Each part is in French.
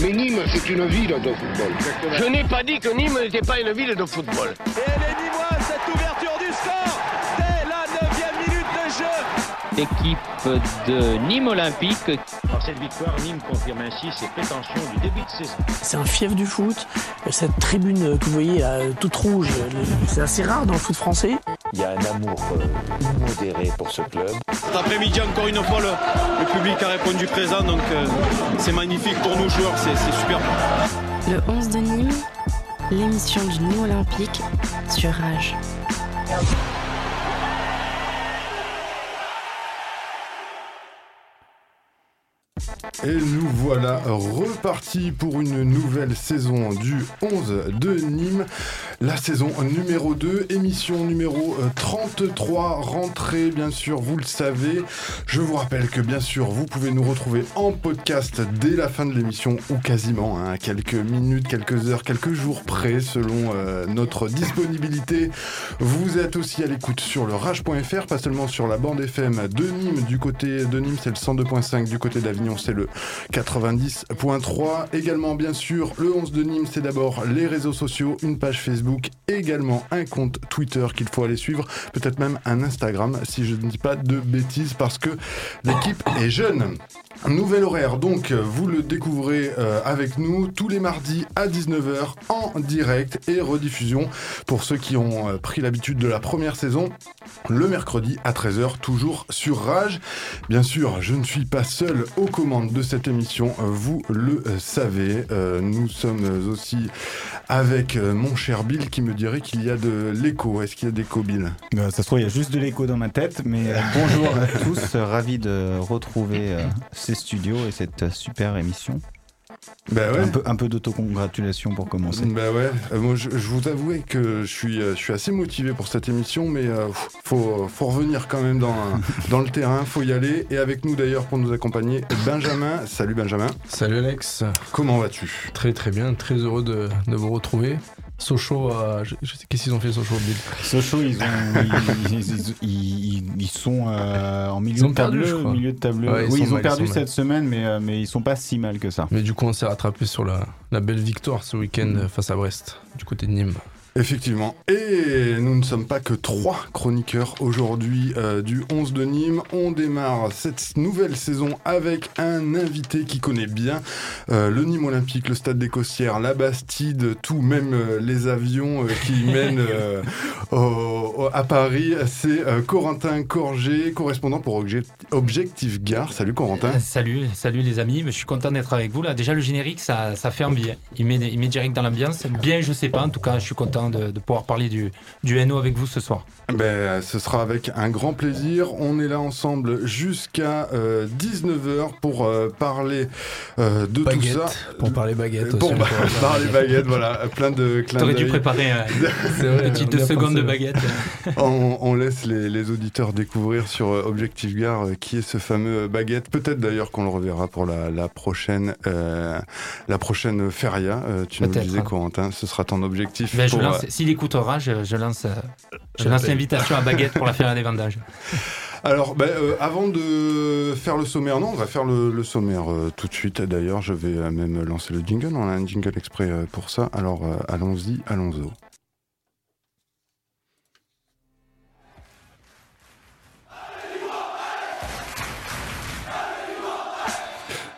Mais Nîmes, c'est une ville de football. Je n'ai pas dit que Nîmes n'était pas une ville de football. Et elle est Nîmoise, cette ouverture du score dès la 9 minute de jeu. Équipe de Nîmes Olympique. Par cette victoire, Nîmes confirme ainsi ses prétentions du début de saison. C'est un fief du foot. Cette tribune que vous voyez là, toute rouge, c'est assez rare dans le foot français. Il y a un amour euh, modéré pour ce club. Cet après-midi, encore une fois, le, le, public a répondu présent, donc euh, c'est magnifique pour nous joueurs, c'est super. Le 11 de Nîmes, l'émission du Nîmes Olympique sur Rage. Et nous voilà repartis pour une nouvelle saison du 11 de Nîmes. La saison numéro 2, émission numéro 33, rentrée bien sûr, vous le savez. Je vous rappelle que bien sûr, vous pouvez nous retrouver en podcast dès la fin de l'émission ou quasiment, hein, quelques minutes, quelques heures, quelques jours près selon euh, notre disponibilité. Vous êtes aussi à l'écoute sur le rage.fr, pas seulement sur la bande FM de Nîmes. Du côté de Nîmes, c'est le 102.5, du côté d'Avignon, c'est le 90.3. Également, bien sûr, le 11 de Nîmes, c'est d'abord les réseaux sociaux, une page Facebook, également un compte Twitter qu'il faut aller suivre, peut-être même un Instagram, si je ne dis pas de bêtises, parce que l'équipe est jeune. Nouvel horaire, donc vous le découvrez euh, avec nous tous les mardis à 19h en direct et rediffusion pour ceux qui ont euh, pris l'habitude de la première saison le mercredi à 13h toujours sur Rage. Bien sûr, je ne suis pas seul aux commandes de cette émission, vous le savez. Euh, nous sommes aussi avec mon cher Bill qui me dirait qu'il y a de l'écho. Est-ce qu'il y a d'écho Bill? Ça se trouve, il y a juste de l'écho dans ma tête, mais bonjour à tous, ravi de retrouver ces studios et cette super émission. Bah ouais. Un peu, un peu d'autocongratulation pour commencer. Bah ouais, euh, moi je, je, vous avouer que je suis, euh, je suis assez motivé pour cette émission, mais euh, faut, faut revenir quand même dans, dans le terrain, faut y aller. Et avec nous d'ailleurs pour nous accompagner, Benjamin. Salut Benjamin. Salut Alex. Comment vas-tu? Très très bien, très heureux de, de vous retrouver. Sochaux, euh, je, qu'est-ce qu'ils ont fait Sochaux Bill Sochaux, ils, ont, ils, ils, ils, sont euh, en milieu ils ont de perdu, tableau. je crois. milieu de tableau. Ouais, ils oui, ils ont mal, perdu cette semaine, mais, euh, mais ils sont pas si mal que ça. Mais du coup, on s'est rattrapé sur la, la belle victoire ce week-end Mm. face à Brest, du côté de Nîmes. Effectivement. Et nous ne sommes pas que trois chroniqueurs aujourd'hui euh, du 11 de Nîmes. On démarre cette nouvelle saison avec un invité qui connaît bien euh, le Nîmes Olympique, le Stade des Costières, la Bastide, tout, même euh, les avions euh, qui mènent euh, au- au- à Paris. C'est euh, Corentin Corget, correspondant pour Obje- Objectif Gare. Salut Corentin. Euh, Salut, salut les amis, je suis content d'être avec vous là. Déjà le générique, ça, ça fait. Il met, il met direct dans l'ambiance. Bien, je sais pas. En tout cas, je suis content de, de pouvoir parler du, du NO avec vous ce soir. Ben, ce sera avec un grand plaisir. On est là ensemble jusqu'à 19h pour euh, parler euh, de Baguette, tout ça. pour parler baguette aussi. Pour parler baguette, voilà, plein de clins T'aurais dû préparer euh, vrai, petite deux secondes de baguette. On, on laisse les, les auditeurs découvrir sur euh, Objectif Gare euh, qui est ce fameux euh, baguette. Peut-être d'ailleurs qu'on le reverra pour la, la prochaine euh, la prochaine feria. Euh, tu nous disais Corentin, ce sera ton objectif. Ben, je pour, lance, euh, s'il écoutera, je, je lance, euh, je lance l'invitation à baguette pour la faire des vendages. Alors, ben, euh, avant de faire le sommaire, non, on va faire le, le sommaire euh, tout de suite. D'ailleurs, je vais même lancer le jingle. On a un jingle exprès pour ça. Alors, euh, allons-y, allons-y.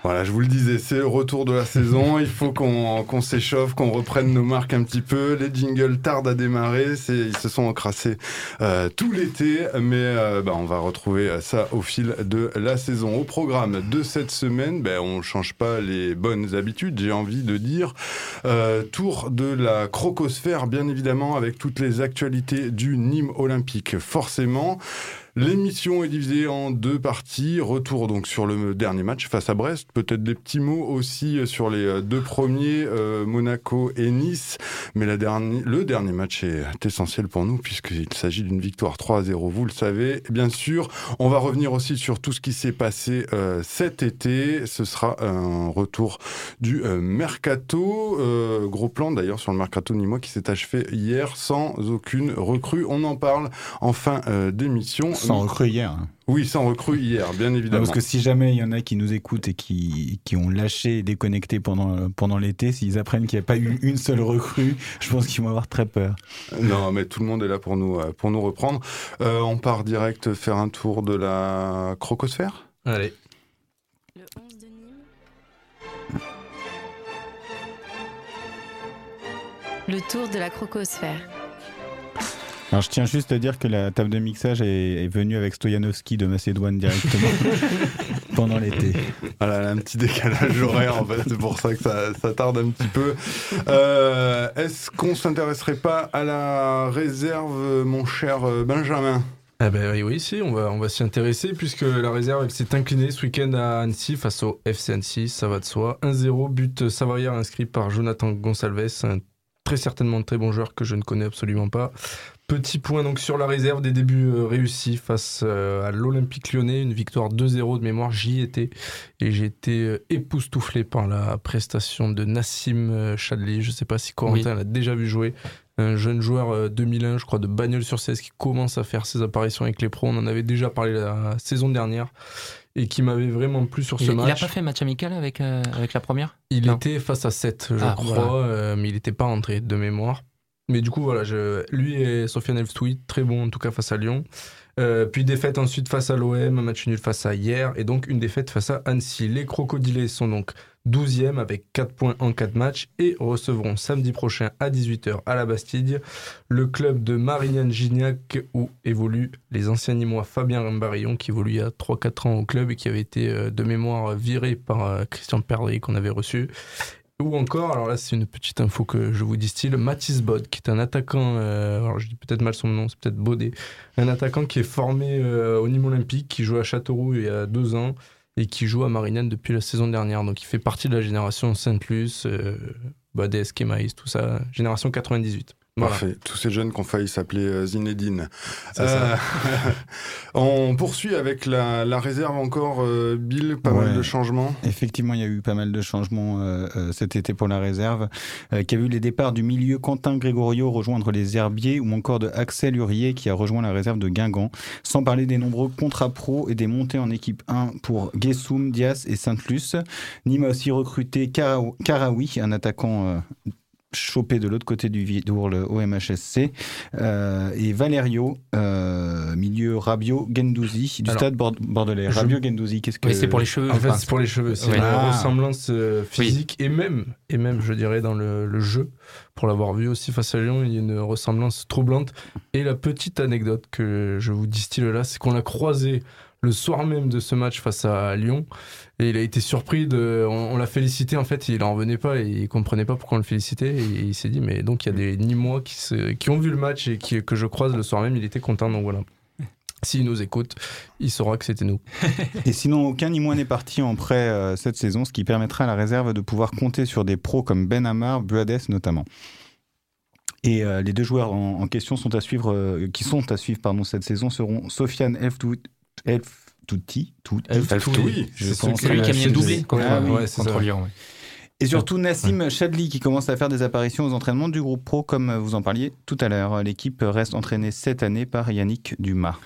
Voilà, je vous le disais, c'est le retour de la saison. Il faut qu'on s'échauffe, qu'on reprenne nos marques un petit peu. Les jingles tardent à démarrer. Ils se sont encrassés euh, tout l'été, mais euh, bah, on va retrouver ça au fil de la saison. Au programme de cette semaine, ben, on change pas les bonnes habitudes, j'ai envie de dire. Euh, tour de la crocosphère, bien évidemment, avec toutes les actualités du Nîmes Olympique, forcément. L'émission est divisée en deux parties. Retour donc sur le dernier match face à Brest. Peut-être des petits mots aussi sur les deux premiers, euh, Monaco et Nice. Mais la dernière, le dernier match est essentiel pour nous puisqu'il s'agit d'une victoire 3 à 0, vous le savez. Bien sûr, on va revenir aussi sur tout ce qui s'est passé euh, cet été. Ce sera un retour du euh, mercato. Euh, gros plan d'ailleurs sur le mercato nîmois qui s'est achevé hier sans aucune recrue. On en parle en fin euh, d'émission. Sans recrue hier. hein. Oui, sans recrue hier, bien Non, évidemment. Parce que si jamais il y en a qui nous écoutent et qui, qui ont lâché et déconnecté pendant, pendant l'été, s'ils apprennent qu'il n'y a pas eu une seule recrue, je pense qu'ils vont avoir très peur. Non, mais tout le monde est là pour nous, euh, pour nous reprendre. Euh, on part direct faire un tour de la crocosphère Allez. Le 11 de Nîmes. Le tour de la crocosphère. Alors je tiens juste à dire que la table de mixage est, est venue avec Stoyanovski de Macédoine directement pendant l'été. Voilà, un petit décalage horaire en fait, c'est pour ça que ça, ça tarde un petit peu. Euh, Est-ce qu'on s'intéresserait pas à la réserve, mon cher euh, Benjamin? Ah ben oui, oui, si, on va, on va s'y intéresser puisque la réserve s'est inclinée ce week-end à Annecy face au FC Annecy, ça va de soi. 1-0, but savoyard inscrit par Jonathan Gonsalves, un très certainement très bon joueur que je ne connais absolument pas. Petit point donc sur la réserve des débuts euh, réussis face euh, à l'Olympique lyonnais, une victoire 2-0 de mémoire, j'y étais et j'ai été euh, époustouflé par la prestation de Nassim Chadli. Je ne sais pas si Corentin l'a déjà vu jouer. Un jeune joueur euh, 2001, je crois, de Bagnols sur 16 qui commence à faire ses apparitions avec les pros. On en avait déjà parlé la saison dernière et qui m'avait vraiment plu sur ce Il n'a match. pas fait match amical avec, euh, avec la première? Il Non. était face à 7, je Ah, crois, voilà. euh, mais il n'était pas rentré de mémoire. Mais du coup, voilà, lui et Sofiane Elftouit, très bon en tout cas face à Lyon. Euh, puis défaite ensuite face à l'OM, un match nul face à hier, et donc une défaite face à Annecy. Les Crocodilés sont donc 12e avec 4 points en 4 matchs et recevront samedi prochain à 18h à la Bastide le club de Marignane Gignac où évoluent les anciens Nîmois Fabien Rambarillon qui évolue il y a 3-4 ans au club et qui avait été euh, de mémoire viré par euh, Christian Perdry qu'on avait reçu. Ou encore, alors là c'est une petite info que je vous distille, Mathis Bod, qui est un attaquant, euh, alors je dis peut-être mal son nom, c'est peut-être Baudet, un attaquant qui est formé euh, au Nîmes Olympique, qui joue à Châteauroux il y a deux ans et qui joue à Marignane depuis la saison dernière. Donc il fait partie de la génération Sainte-Luce, euh, Badès, Kemaïs, tout ça, génération 98. Voilà. Parfait. Tous ces jeunes qui ont failli s'appeler euh, Zinedine. Ça. on poursuit avec la, la réserve encore, euh, Bill, pas mal de changements. Effectivement, il y a eu pas mal de changements euh, euh, cet été pour la réserve, euh, qui a vu les départs du milieu Quentin Grégorio rejoindre les Herbiers ou encore de Axel Hurier qui a rejoint la réserve de Guingamp, sans parler des nombreux contrats pro et des montées en équipe 1 pour Guessoum, Dias et Sainte-Luce. Nîmes a aussi recruté Karaou- Karaoui, un attaquant chopé de l'autre côté du Vidourle au MHSC, euh, et Valerio, euh, milieu Rabio Gendouzi du Alors, stade bord- bordelais. je- Rabio Gendouzi, qu'est-ce que Oui, c'est pour les cheveux. En fait, c'est pour les cheveux. C'est une Ah. ressemblance euh, physique et même, et même, je dirais, dans le, le jeu, pour l'avoir vu aussi face à Lyon, il y a une ressemblance troublante. Et la petite anecdote que je vous distille là, c'est qu'on l'a croisé le soir même de ce match face à Lyon. Et il a été surpris de. On, on l'a félicité, en fait, il en revenait pas et il comprenait pas pourquoi on le félicitait. Et il s'est dit, mais donc il y a des Nîmois qui, se, qui ont vu le match et qui, que je croise le soir même, il était content, donc voilà. S'il nous écoute, il saura que c'était nous. Et sinon, aucun ni moins n'est parti en prêt euh, cette saison, ce qui permettra à la réserve de pouvoir compter sur des pros comme Ben Amar, Buades notamment. Et euh, les deux joueurs en, en question sont à suivre, euh, qui sont à suivre pardon, cette saison seront Sofiane Elftouti, Elftouti, Touti, Elftouti, je pense. qui- Celui qui a mis un doublé contre, Ah contre. Lyon. Et surtout Nassim Chadli qui commence à faire des apparitions aux entraînements du groupe pro comme vous en parliez tout à l'heure. L'équipe reste entraînée cette année par Yannick Dumas.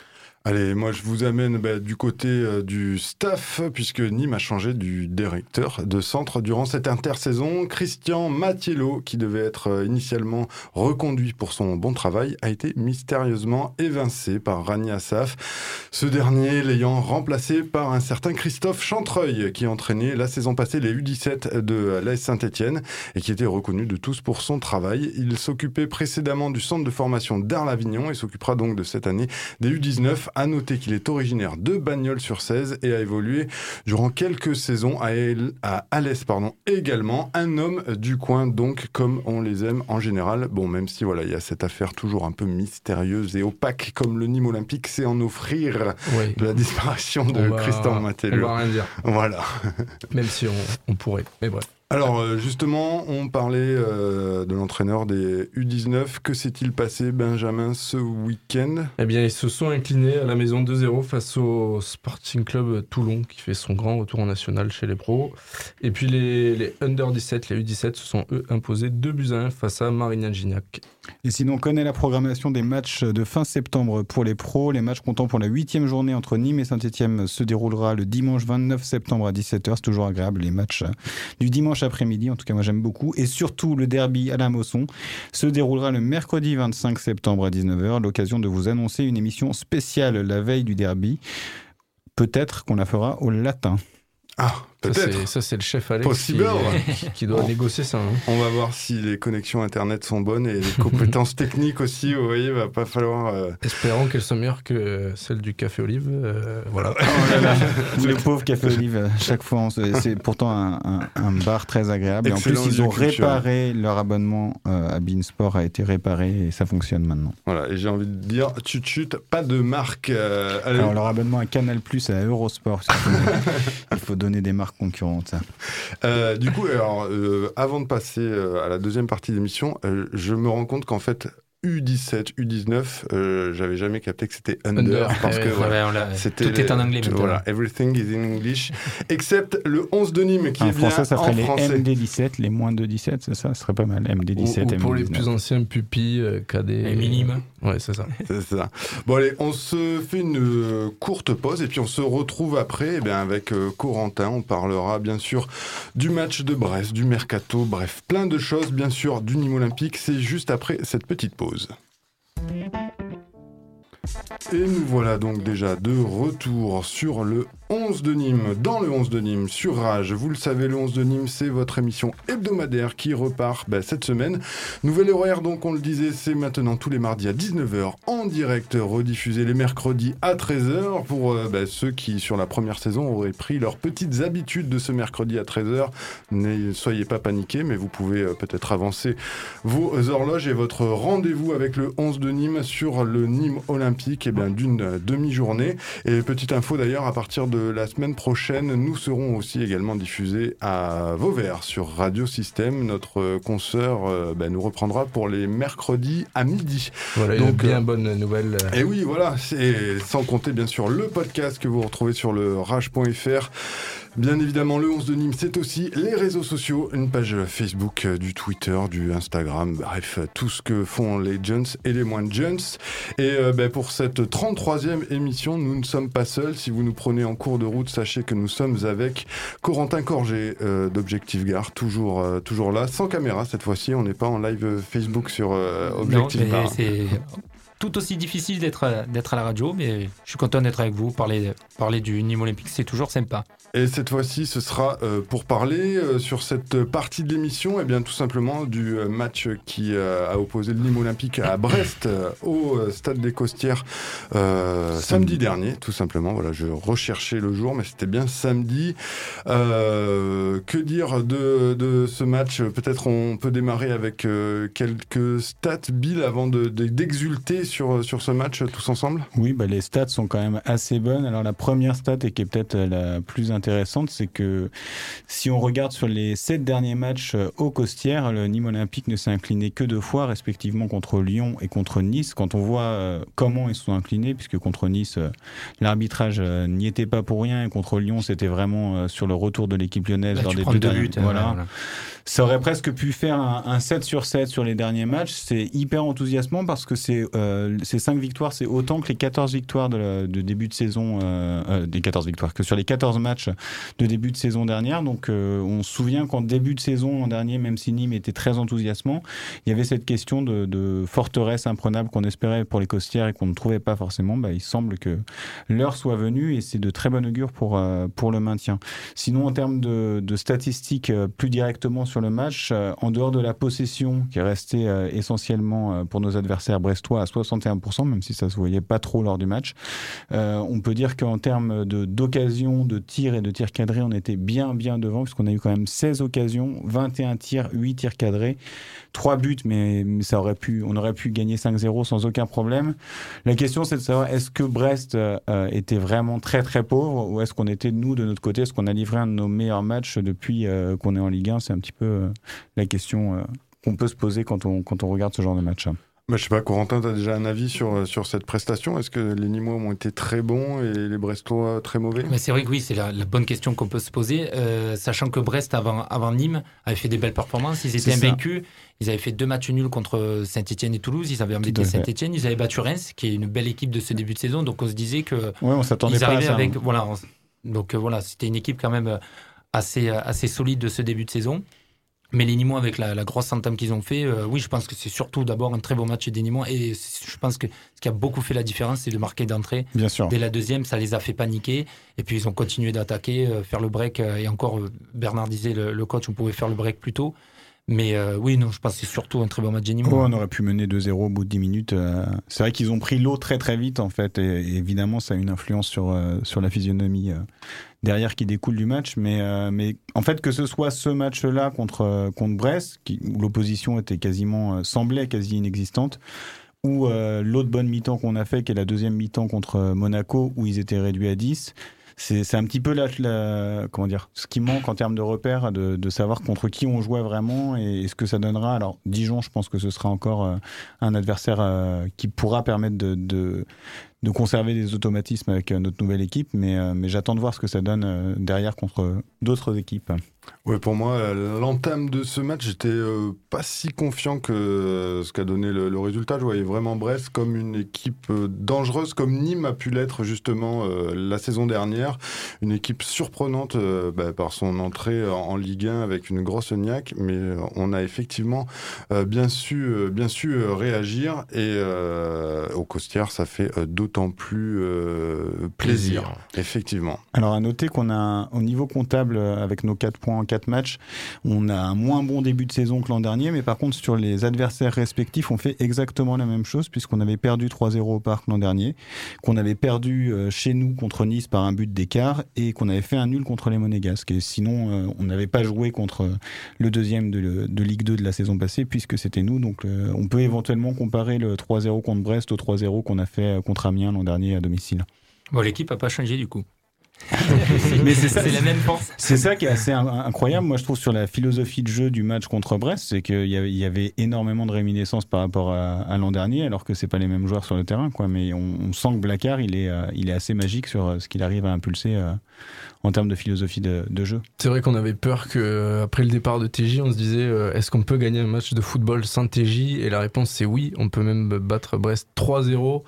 Allez, moi je vous amène bah, du côté euh, du staff, puisque Nîmes a changé du directeur de centre durant cette intersaison. Christian Mattiello, qui devait être euh, initialement reconduit pour son bon travail, a été mystérieusement évincé par Rani Assaf. Ce dernier l'ayant remplacé par un certain Christophe Chantreuil, qui entraînait la saison passée les U17 de l'AS Saint-Etienne et qui était reconnu de tous pour son travail. Il s'occupait précédemment du centre de formation d'Arles-Avignon et s'occupera donc de cette année des U19. À noter qu'il est originaire de Bagnols-sur-Cèze et a évolué durant quelques saisons à, El- à Alès pardon, également. Un homme du coin, donc, comme on les aime en général. Bon, même si voilà, il y a cette affaire toujours un peu mystérieuse et opaque, comme le Nîmes Olympique sait en offrir Oui. de la disparition de va- Christian On va rien dire. Voilà. Même si on, on pourrait. Mais bref. Alors euh, justement, on parlait euh, de l'entraîneur des U19. Que s'est-il passé, Benjamin, ce week-end? Eh bien, ils se sont inclinés à la maison 2-0 face au Sporting Club Toulon, qui fait son grand retour en national chez les pros. Et puis les, Under 17, les U17, se sont eux imposés 2 buts à 1 face à Marignan Gignac. Et sinon, on connaît la programmation des matchs de fin septembre pour les pros. Les matchs comptant pour la huitième journée entre Nîmes et Saint-Etienne se déroulera le dimanche 29 septembre à 17h. C'est toujours agréable, les matchs euh, du dimanche après-midi. En tout cas, moi, j'aime beaucoup. Et surtout, le derby à la Mosson se déroulera le mercredi 25 septembre à 19h. L'occasion de vous annoncer une émission spéciale la veille du derby. Peut-être qu'on la fera au latin. Ah, peut-être. Ça, c'est le chef Alex Possible. qui, qui doit Bon. négocier ça. hein. On va voir si les connexions internet sont bonnes et les compétences techniques aussi. Vous voyez, va pas falloir. euh, Espérons qu'elles sont meilleures que celles du Café Olive. euh, voilà. le pauvre Café Olive, à chaque fois, c'est pourtant un, un- un bar très agréable. Et en plus, Excellent ils ont réparé leur abonnement euh, à Beansport, a été réparé et ça fonctionne maintenant. Voilà, et j'ai envie de dire, chut chut, pas de marque. euh. Alors, leur abonnement à Canal Plus à Eurosport, il faut donner des marques concurrentes. ça. Euh, du coup, alors, euh, avant de passer euh, à la deuxième partie de l'émission, je me rends compte qu'en fait, U17, U19, euh, j'avais jamais capté que c'était under, Under, parce ouais, que ouais, voilà, Ouais, on l'a- c'était tout est en anglais tout-. Voilà, everything is in English, except le 11 de Nîmes qui En est bien français, ça en ferait les français. MD17, les moins de 17, c'est ça Ce serait pas mal. Ou, MD17, ou pour les MD19. plus anciens, pupilles, euh, cadets. Les minimes. Ouais, c'est ça. C'est ça. Bon allez, on se fait une euh, courte pause et puis on se retrouve après eh bien, avec euh, Corentin. On parlera bien sûr du match de Brest, du mercato, bref, plein de choses bien sûr du Nîmes Olympique. C'est juste après cette petite pause. Et nous voilà donc déjà de retour sur le 11 de Nîmes, dans le 11 de Nîmes, sur Rage. Vous le savez, le 11 de Nîmes, c'est votre émission hebdomadaire qui repart bah, cette semaine. Nouvel horaire, donc, on le disait, c'est maintenant tous les mardis à 19h en direct, rediffusé les mercredis à 13h pour euh, bah, ceux qui, sur la première saison, auraient pris leurs petites habitudes de ce mercredi à 13h. Ne soyez pas paniqués, mais vous pouvez euh, peut-être avancer vos horloges et votre rendez-vous avec le 11 de Nîmes sur le Nîmes Olympique, et bien d'une euh, demi-journée. Et petite info d'ailleurs, à partir de la semaine prochaine, nous serons aussi également diffusés à Vauvert sur Radio Système. Notre consoeur euh, ben, nous reprendra pour les mercredis à midi. Voilà, une Donc, bien euh, bonne nouvelle. euh, Et oui, voilà, c'est sans compter bien sûr le podcast que vous retrouvez sur le rage.fr. Bien évidemment, le 11 de Nîmes, c'est aussi les réseaux sociaux, une page Facebook, euh, du Twitter, du Instagram, bref, euh, tout ce que font les Jones et les moins Jones. Et euh, ben, pour cette 33e émission, nous ne sommes pas seuls. Si vous nous prenez en cours de route, sachez que nous sommes avec Corentin Corget euh, d'Objectif Gare, toujours, euh, toujours là, sans caméra cette fois-ci. On n'est pas en live Facebook sur Objectif c'est tout aussi difficile d'être d'être à la radio, mais je suis content d'être avec vous. Parler, parler du Nîmes Olympique, c'est toujours sympa. Et cette fois-ci, ce sera euh, pour parler euh, sur cette partie de l'émission, et bien tout simplement du euh, match qui euh, a opposé le Nîmes Olympique à Brest euh, au euh, Stade des Costières euh, samedi dernier, tout simplement. Voilà, je recherchais le jour, mais c'était bien samedi. Euh, que dire de, de ce match? Peut-être on peut démarrer avec euh, quelques stats, Bill, avant de- de- d'exulter sur, sur ce match euh, tous ensemble. Oui, bah, les stats sont quand même assez bonnes. Alors la première stat, et qui est peut-être euh, la plus intéressante, c'est que si on regarde sur les sept derniers matchs euh, au Costières, le Nîmes Olympique ne s'est incliné que deux fois, respectivement contre Lyon et contre Nice. Quand on voit euh, comment ils se sont inclinés, puisque contre Nice, euh, l'arbitrage euh, n'y était pas pour rien, et contre Lyon, c'était vraiment euh, sur le retour de l'équipe lyonnaise Là, lors tu des deux derniers- buts. hein, voilà. voilà. Ça aurait presque pu faire un, un 7 sur 7 sur les derniers matchs. C'est hyper enthousiasmant parce que c'est euh, ces 5 victoires, c'est autant que les 14 victoires de, la- de début de saison, euh, euh, des 14 victoires, que sur les 14 matchs de début de saison dernière. Donc euh, on se souvient qu'en début de saison l'an dernier, même si Nîmes était très enthousiasmant, il y avait cette question de, de forteresse imprenable qu'on espérait pour les costières et qu'on ne trouvait pas forcément. Bah, il semble que l'heure soit venue et c'est de très bon augure pour, euh, pour le maintien. Sinon, en termes de, de statistiques euh, plus directement sur le match, euh, en dehors de la possession qui est restée euh, essentiellement euh, pour nos adversaires brestois à 61%, même si ça se voyait pas trop lors du match, on peut dire qu'en termes de- d'occasions, de, tirs et de tirs cadrés, on était bien, bien devant, puisqu'on a eu quand même 16 occasions, 21 tirs, 8 tirs cadrés, 3 buts, mais, ça aurait pu, on aurait pu gagner 5-0 sans aucun problème. La question, c'est de savoir est-ce que Brest était vraiment très très pauvre ou est-ce qu'on était nous de notre côté, est-ce qu'on a livré un de nos meilleurs matchs depuis qu'on est en Ligue 1 C'est un petit peu euh, la question euh, qu'on peut se poser quand on, quand on regarde ce genre de match. Bah, je sais pas, Corentin, tu as déjà un avis sur, euh, sur cette prestation? Est-ce que les Nîmois ont été très bons et les Brestois très mauvais? Mais c'est vrai que oui, c'est la, la bonne question qu'on peut se poser, euh, sachant que Brest, avant, avant Nîmes, avait fait des belles performances. Ils étaient invaincus. Ils avaient fait deux matchs nuls contre Saint-Etienne et Toulouse. Ils avaient embêté. Saint-Etienne. Ils avaient battu Reims, qui est une belle équipe de ce début de saison. Donc on se disait que. Ouais, on s'attendait pas à arrivaient ça, avec. hein. Voilà, on- donc euh, voilà, c'était une équipe quand même assez, assez solide de ce début de saison. Mais les Nîmois, avec la, la grosse entame qu'ils ont fait, euh, oui, je pense que c'est surtout d'abord un très beau match des Nîmois. Et je pense que ce qui a beaucoup fait la différence, c'est de marquer d'entrée. Bien sûr. Dès la deuxième, ça les a fait paniquer. Et puis ils ont continué d'attaquer, euh, faire le break. euh, et encore, Bernard disait, le, le coach, on pouvait faire le break plus tôt. Mais euh, oui, non, je pense que c'est surtout un très bon match Nîmois. Oh, on aurait pu mener 2-0 au bout de 10 minutes. euh, C'est vrai qu'ils ont pris l'eau très très vite en fait. Et, et évidemment, ça a une influence sur, euh, sur la physionomie euh, derrière qui découle du match. Mais, euh, mais en fait, que ce soit ce match-là contre, euh, contre Brest, qui, où l'opposition était quasiment, euh, semblait quasi inexistante, ou euh, l'autre bonne mi-temps qu'on a fait, qui est la deuxième mi-temps contre Monaco, où ils étaient réduits à 10. C'est un petit peu comment dire, ce qui manque en termes de repères, de, de savoir contre qui on jouait vraiment et, ce que ça donnera. Alors, Dijon, je pense que ce sera encore euh, un adversaire euh, qui pourra permettre de, de conserver des automatismes avec euh, notre nouvelle équipe, mais, euh, mais j'attends de voir ce que ça donne euh, derrière contre d'autres équipes. Ouais, pour moi, l'entame de ce match, j'étais pas si confiant que ce qu'a donné le, résultat. Je voyais vraiment Brest comme une équipe dangereuse, comme Nîmes a pu l'être justement la saison dernière. Une équipe surprenante bah, par son entrée en, Ligue 1 avec une grosse niaque, mais on a effectivement bien su, bien su réagir et au Costière, ça fait euh, d'autant plus euh, plaisir, Plaisir. effectivement. Alors à noter qu'on a au niveau comptable euh, avec nos 4 points en 4 matchs, on a un moins bon début de saison que l'an dernier, mais par contre sur les adversaires respectifs, on fait exactement la même chose puisqu'on avait perdu 3-0 au parc l'an dernier, qu'on avait perdu euh, chez nous contre Nice par un but d'écart et qu'on avait fait un nul contre les Monégasques. Et sinon, euh, on n'avait pas joué contre le deuxième de, de Ligue 2 de la saison passée puisque c'était nous. Donc euh, on peut éventuellement comparer le 3-0 contre Brest au 3-0 qu'on a fait contre Amiens l'an dernier à domicile. Bon, l'équipe n'a pas changé du coup. Mais c'est ça, c'est la même force. C'est ça qui est assez in- incroyable, moi je trouve, sur la philosophie de jeu du match contre Brest, c'est qu'il y avait, il y avait énormément de réminiscences par rapport à, à l'an dernier, alors que c'est pas les mêmes joueurs sur le terrain, quoi. Mais on, on sent que Blacard, il est, euh, il est assez magique sur euh, ce qu'il arrive à impulser euh, en termes de philosophie de, de jeu. C'est vrai qu'on avait peur que après le départ de TJ, on se disait euh, est-ce qu'on peut gagner un match de football sans TJ Et la réponse c'est oui. On peut même battre Brest 3-0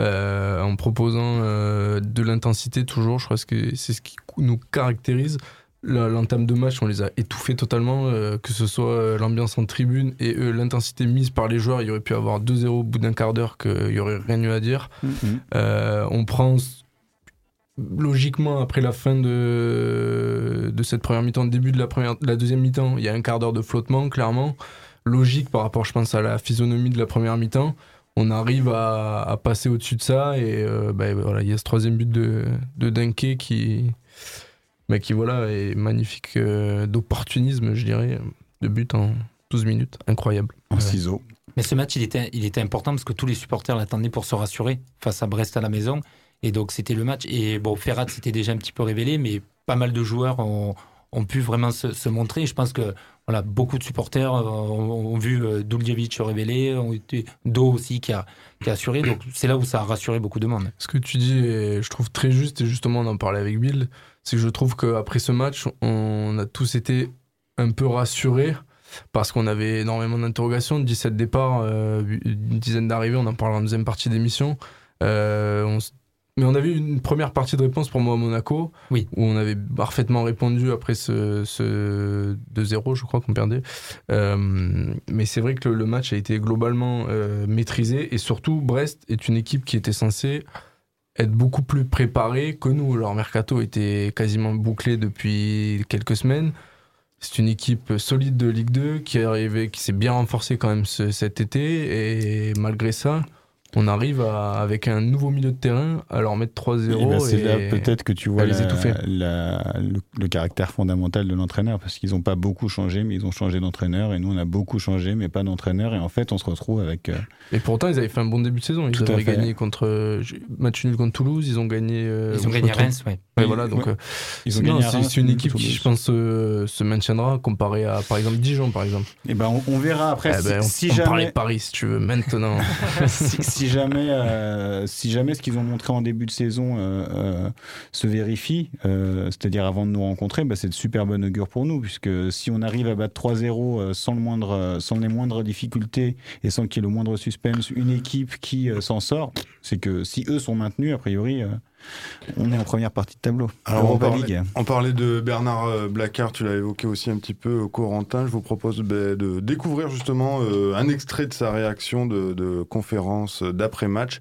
euh, en proposant euh, de l'intensité toujours. Je crois que c'est ce qui nous caractérise. L'entame de match, on les a étouffés totalement, euh, que ce soit euh, l'ambiance en tribune et euh, l'intensité mise par les joueurs. Il y aurait pu avoir 2-0 au bout d'un quart d'heure qu'il y aurait rien eu à dire. Euh, on prend logiquement après la fin de, de cette première mi-temps, début de la, première, de la deuxième mi-temps, il y a un quart d'heure de flottement, clairement. Logique par rapport, je pense, à la physionomie de la première mi-temps. On arrive à, à passer au-dessus de ça et euh, ben, voilà, il y a ce troisième but de, de Dunké qui, ben, qui voilà, est magnifique euh, d'opportunisme, je dirais, de but en 12 minutes. Incroyable. En ciseaux. Mais ce match, il était, il était important parce que tous les supporters l'attendaient pour se rassurer face à Brest à la maison. Et donc, c'était le match. Et bon, Ferrat s'était déjà un petit peu révélé, mais pas mal de joueurs ont, ont pu vraiment se, se montrer. Et je pense que voilà, beaucoup de supporters euh, ont, ont vu euh, Duljevic se révéler, ont été Do aussi qui a, qui a assuré. Donc, c'est là où ça a rassuré beaucoup de monde. Ce que tu dis, est, je trouve très juste, et justement, on en parlait avec Bill, c'est que je trouve qu'après ce match, on a tous été un peu rassurés parce qu'on avait énormément d'interrogations, 17 départs, euh, une dizaine d'arrivées, on en parlera en deuxième partie d'émission. Euh, on s- mais on avait une première partie de réponse pour moi à Monaco, oui. où on avait parfaitement répondu après ce, ce 2-0, je crois qu'on perdait. Euh, mais c'est vrai que le, le match a été globalement euh, maîtrisé, et surtout, Brest est une équipe qui était censée être beaucoup plus préparée que nous. Leur mercato était quasiment bouclé depuis quelques semaines. C'est une équipe solide de Ligue 2 qui est arrivée, qui s'est bien renforcée quand même ce- cet été, et malgré ça, on arrive à, avec un nouveau milieu de terrain à leur mettre 3-0. Et ben, c'est et là peut-être que tu vois à les la- étouffer. la- le, le caractère fondamental de l'entraîneur, parce qu'ils n'ont pas beaucoup changé, mais ils ont changé d'entraîneur, et nous on a beaucoup changé, mais pas d'entraîneur, et en fait on se retrouve avec... euh, Et pourtant, ils avaient fait un bon début de saison. Ils Tout avaient gagné contre. euh, match nul contre Toulouse, ils ont gagné. euh, Ils ont gagné. Reims, ouais. Ouais, voilà, donc. ouais. euh, Ils ont non, gagné à c'est une équipe qui, je pense, euh, se maintiendra comparé à, par exemple, Dijon, par exemple. Et ben on, on verra après Eh si, ben, on, si on parlait jamais... de Paris, si tu veux, maintenant. si, si jamais, euh, si jamais ce qu'ils ont montré en début de saison euh, euh, se vérifie, c'est-à-dire avant de nous rencontrer, bah, c'est de super bon augure pour nous, puisque si on arrive à battre 3-0 euh, sans, le moindre, sans les moindres difficultés et sans qu'il y ait le moindre suspense, une équipe qui s'en sort, c'est que si eux sont maintenus, a priori, on est en première partie de tableau. Alors, on parlait, League. on parlait de Bernard euh, Blacard, tu l'as évoqué aussi un petit peu, euh, Corentin. Je vous propose ben, de découvrir justement euh, un extrait de sa réaction de, de conférence d'après-match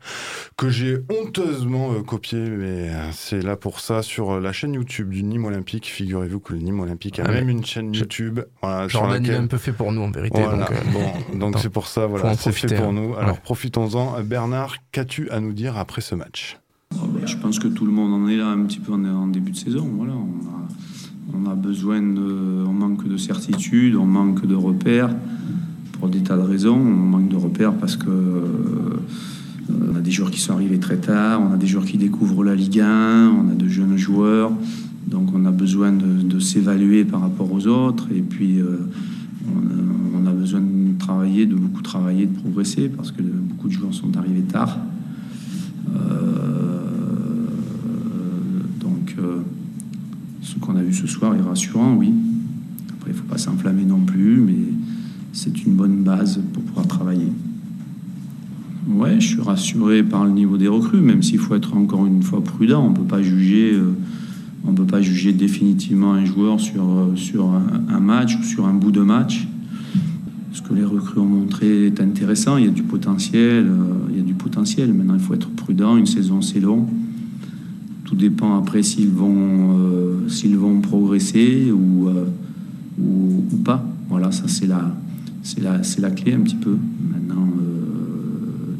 que j'ai honteusement euh, copié, mais c'est là pour ça sur la chaîne YouTube du Nîmes Olympique. Figurez-vous que le Nîmes Olympique a Ah, même une chaîne YouTube. Voilà, Jordan, il est laquelle- un peu fait pour nous, en vérité. Voilà, donc, euh, bon, donc attends, c'est pour ça, voilà, c'est fait pour hein. nous. Alors Ouais. profitons-en. Bernard, qu'as-tu à nous dire après ce match? Je pense que tout le monde en est là un petit peu en, début de saison. Voilà, on, a, besoin. On manque de certitude, on manque de repères pour des tas de raisons. On manque de repères parce que. euh, on a des joueurs qui sont arrivés très tard, on a des joueurs qui découvrent la Ligue 1, on a de jeunes joueurs, donc on a besoin de, s'évaluer par rapport aux autres, et puis euh, on a besoin de travailler, de beaucoup travailler, de progresser, parce que beaucoup de joueurs sont arrivés tard. Euh, donc, euh, ce qu'on a vu ce soir est rassurant, oui. Après, il ne faut pas s'enflammer non plus, mais c'est une bonne base pour pouvoir travailler. Ouais, je suis rassuré par le niveau des recrues, même s'il faut être encore une fois prudent. On ne peut pas juger, euh, peut pas juger définitivement un joueur sur, sur un, un match ou sur un bout de match. Ce que les recrues ont montré est intéressant. Il y a du potentiel. euh, il y a du potentiel. Maintenant, il faut être prudent. Une saison, c'est long. Tout dépend après s'ils vont, euh, vont progresser ou, euh, ou, ou pas. Voilà, ça c'est la, la, la clé un petit peu. Maintenant,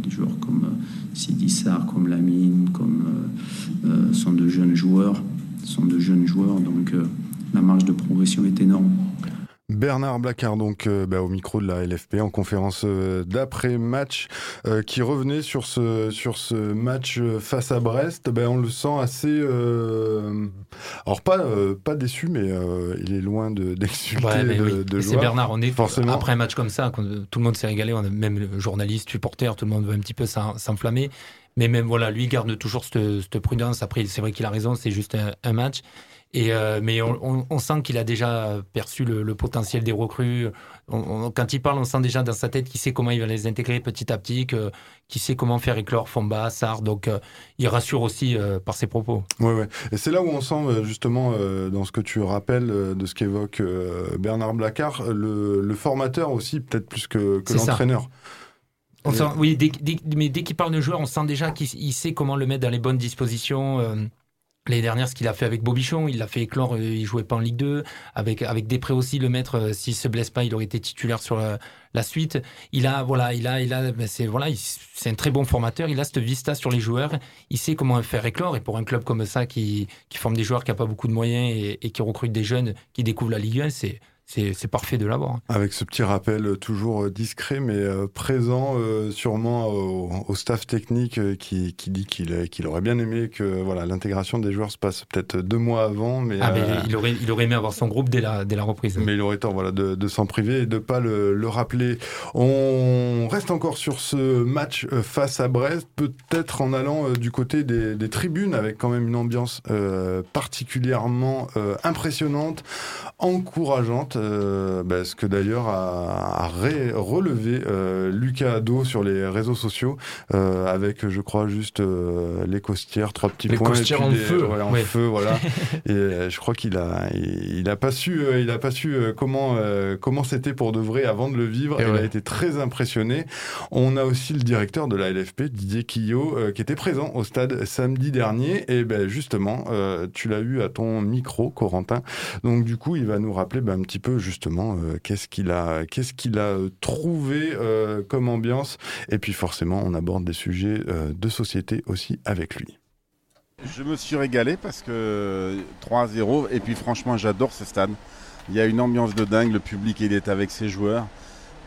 des joueurs comme Sidi comme Lamine, comme sont de jeunes joueurs, sont de jeunes joueurs. Donc la marge de progression est énorme. Bernard Blacard, donc euh, bah, au micro de la LFP en conférence euh, d'après-match, euh, qui revenait sur ce, sur ce match face à Brest. Ben, on le sent assez. alors, pas, pas déçu, mais il est loin de- d'exulter Ouais, mais de, oui. de Mais C'est. Bernard, on est forcément. après un match comme ça, quand tout le monde s'est régalé, on a même le journaliste, supporter, tout le monde veut un petit peu s'en- s'enflammer. Mais même voilà, lui garde toujours cette, cette prudence. Après, c'est vrai qu'il a raison, c'est juste un, un match. Et euh, mais on, on- on sent qu'il a déjà perçu le, le potentiel des recrues. On- on- quand il parle, on sent déjà dans sa tête qu'il sait comment il va les intégrer petit à petit, que- qu'il sait comment faire éclore Fomba, Sarr. Donc euh, il rassure aussi euh, par ses propos. Ouais, ouais. Et c'est là où on sent euh, justement euh, dans ce que tu rappelles euh, de ce qu'évoque euh, Bernard Blacard, le, le formateur aussi, peut-être plus que, que ça. l'entraîneur. On sent- oui, dès, dès- mais dès qu'il parle de joueur, on sent déjà qu'il il sait comment le mettre dans les bonnes dispositions. Euh, L'année dernière, ce qu'il a fait avec Bobichon, il l'a fait éclore, euh, il jouait pas en Ligue 2. Avec, avec aussi, le mettre, euh, s'il se blesse pas, il aurait été titulaire sur la, la suite. Il a, voilà, il a, il a, ben, c'est, voilà, il- c'est un très bon formateur. Il a cette vista sur les joueurs. Il sait comment faire éclore. Et pour un club comme ça, qui, qui forme des joueurs qui n'ont pas beaucoup de moyens et, et qui recrute des jeunes qui découvrent la Ligue 1, c'est, c'est, parfait de l'avoir. Avec ce petit rappel euh, toujours euh, discret mais euh, présent euh, sûrement au, au staff technique qui, qui dit qu'il aurait bien aimé que voilà l'intégration des joueurs se passe peut-être deux mois avant mais, Ah, mais il, aurait, il aurait aimé avoir son groupe dès la, dès la reprise. mais il aurait tort voilà, de, de s'en priver et de pas le, le rappeler. On reste encore sur ce match face à Brest, peut-être en allant du côté des, des tribunes avec quand même une ambiance euh, particulièrement impressionnante, encourageante, euh, bah, ce que d'ailleurs a, a ré- relevé euh, Lucas Ado sur les réseaux sociaux euh, avec, je crois, juste euh, les costières, trois petits Les points. et costières puis en des- feu. ouais, en Ouais. feu, voilà. et je crois qu'il a, il, il a pas su, il a pas su comment, comment c'était pour de vrai avant de le vivre. Et il a été très impressionné. On a aussi le directeur de la LFP, Didier Quillot, qui était présent au stade samedi dernier. Et ben justement, tu l'as eu à ton micro, Corentin. Donc du coup, il va nous rappeler ben, un petit justement euh, qu'est-ce qu'il a, a euh, trouvé euh, comme ambiance. Et puis forcément, on aborde des sujets de société aussi avec lui. Je me suis régalé parce que 3-0 et puis franchement j'adore ce stade. Il y a une ambiance de dingue, le public il est avec ses joueurs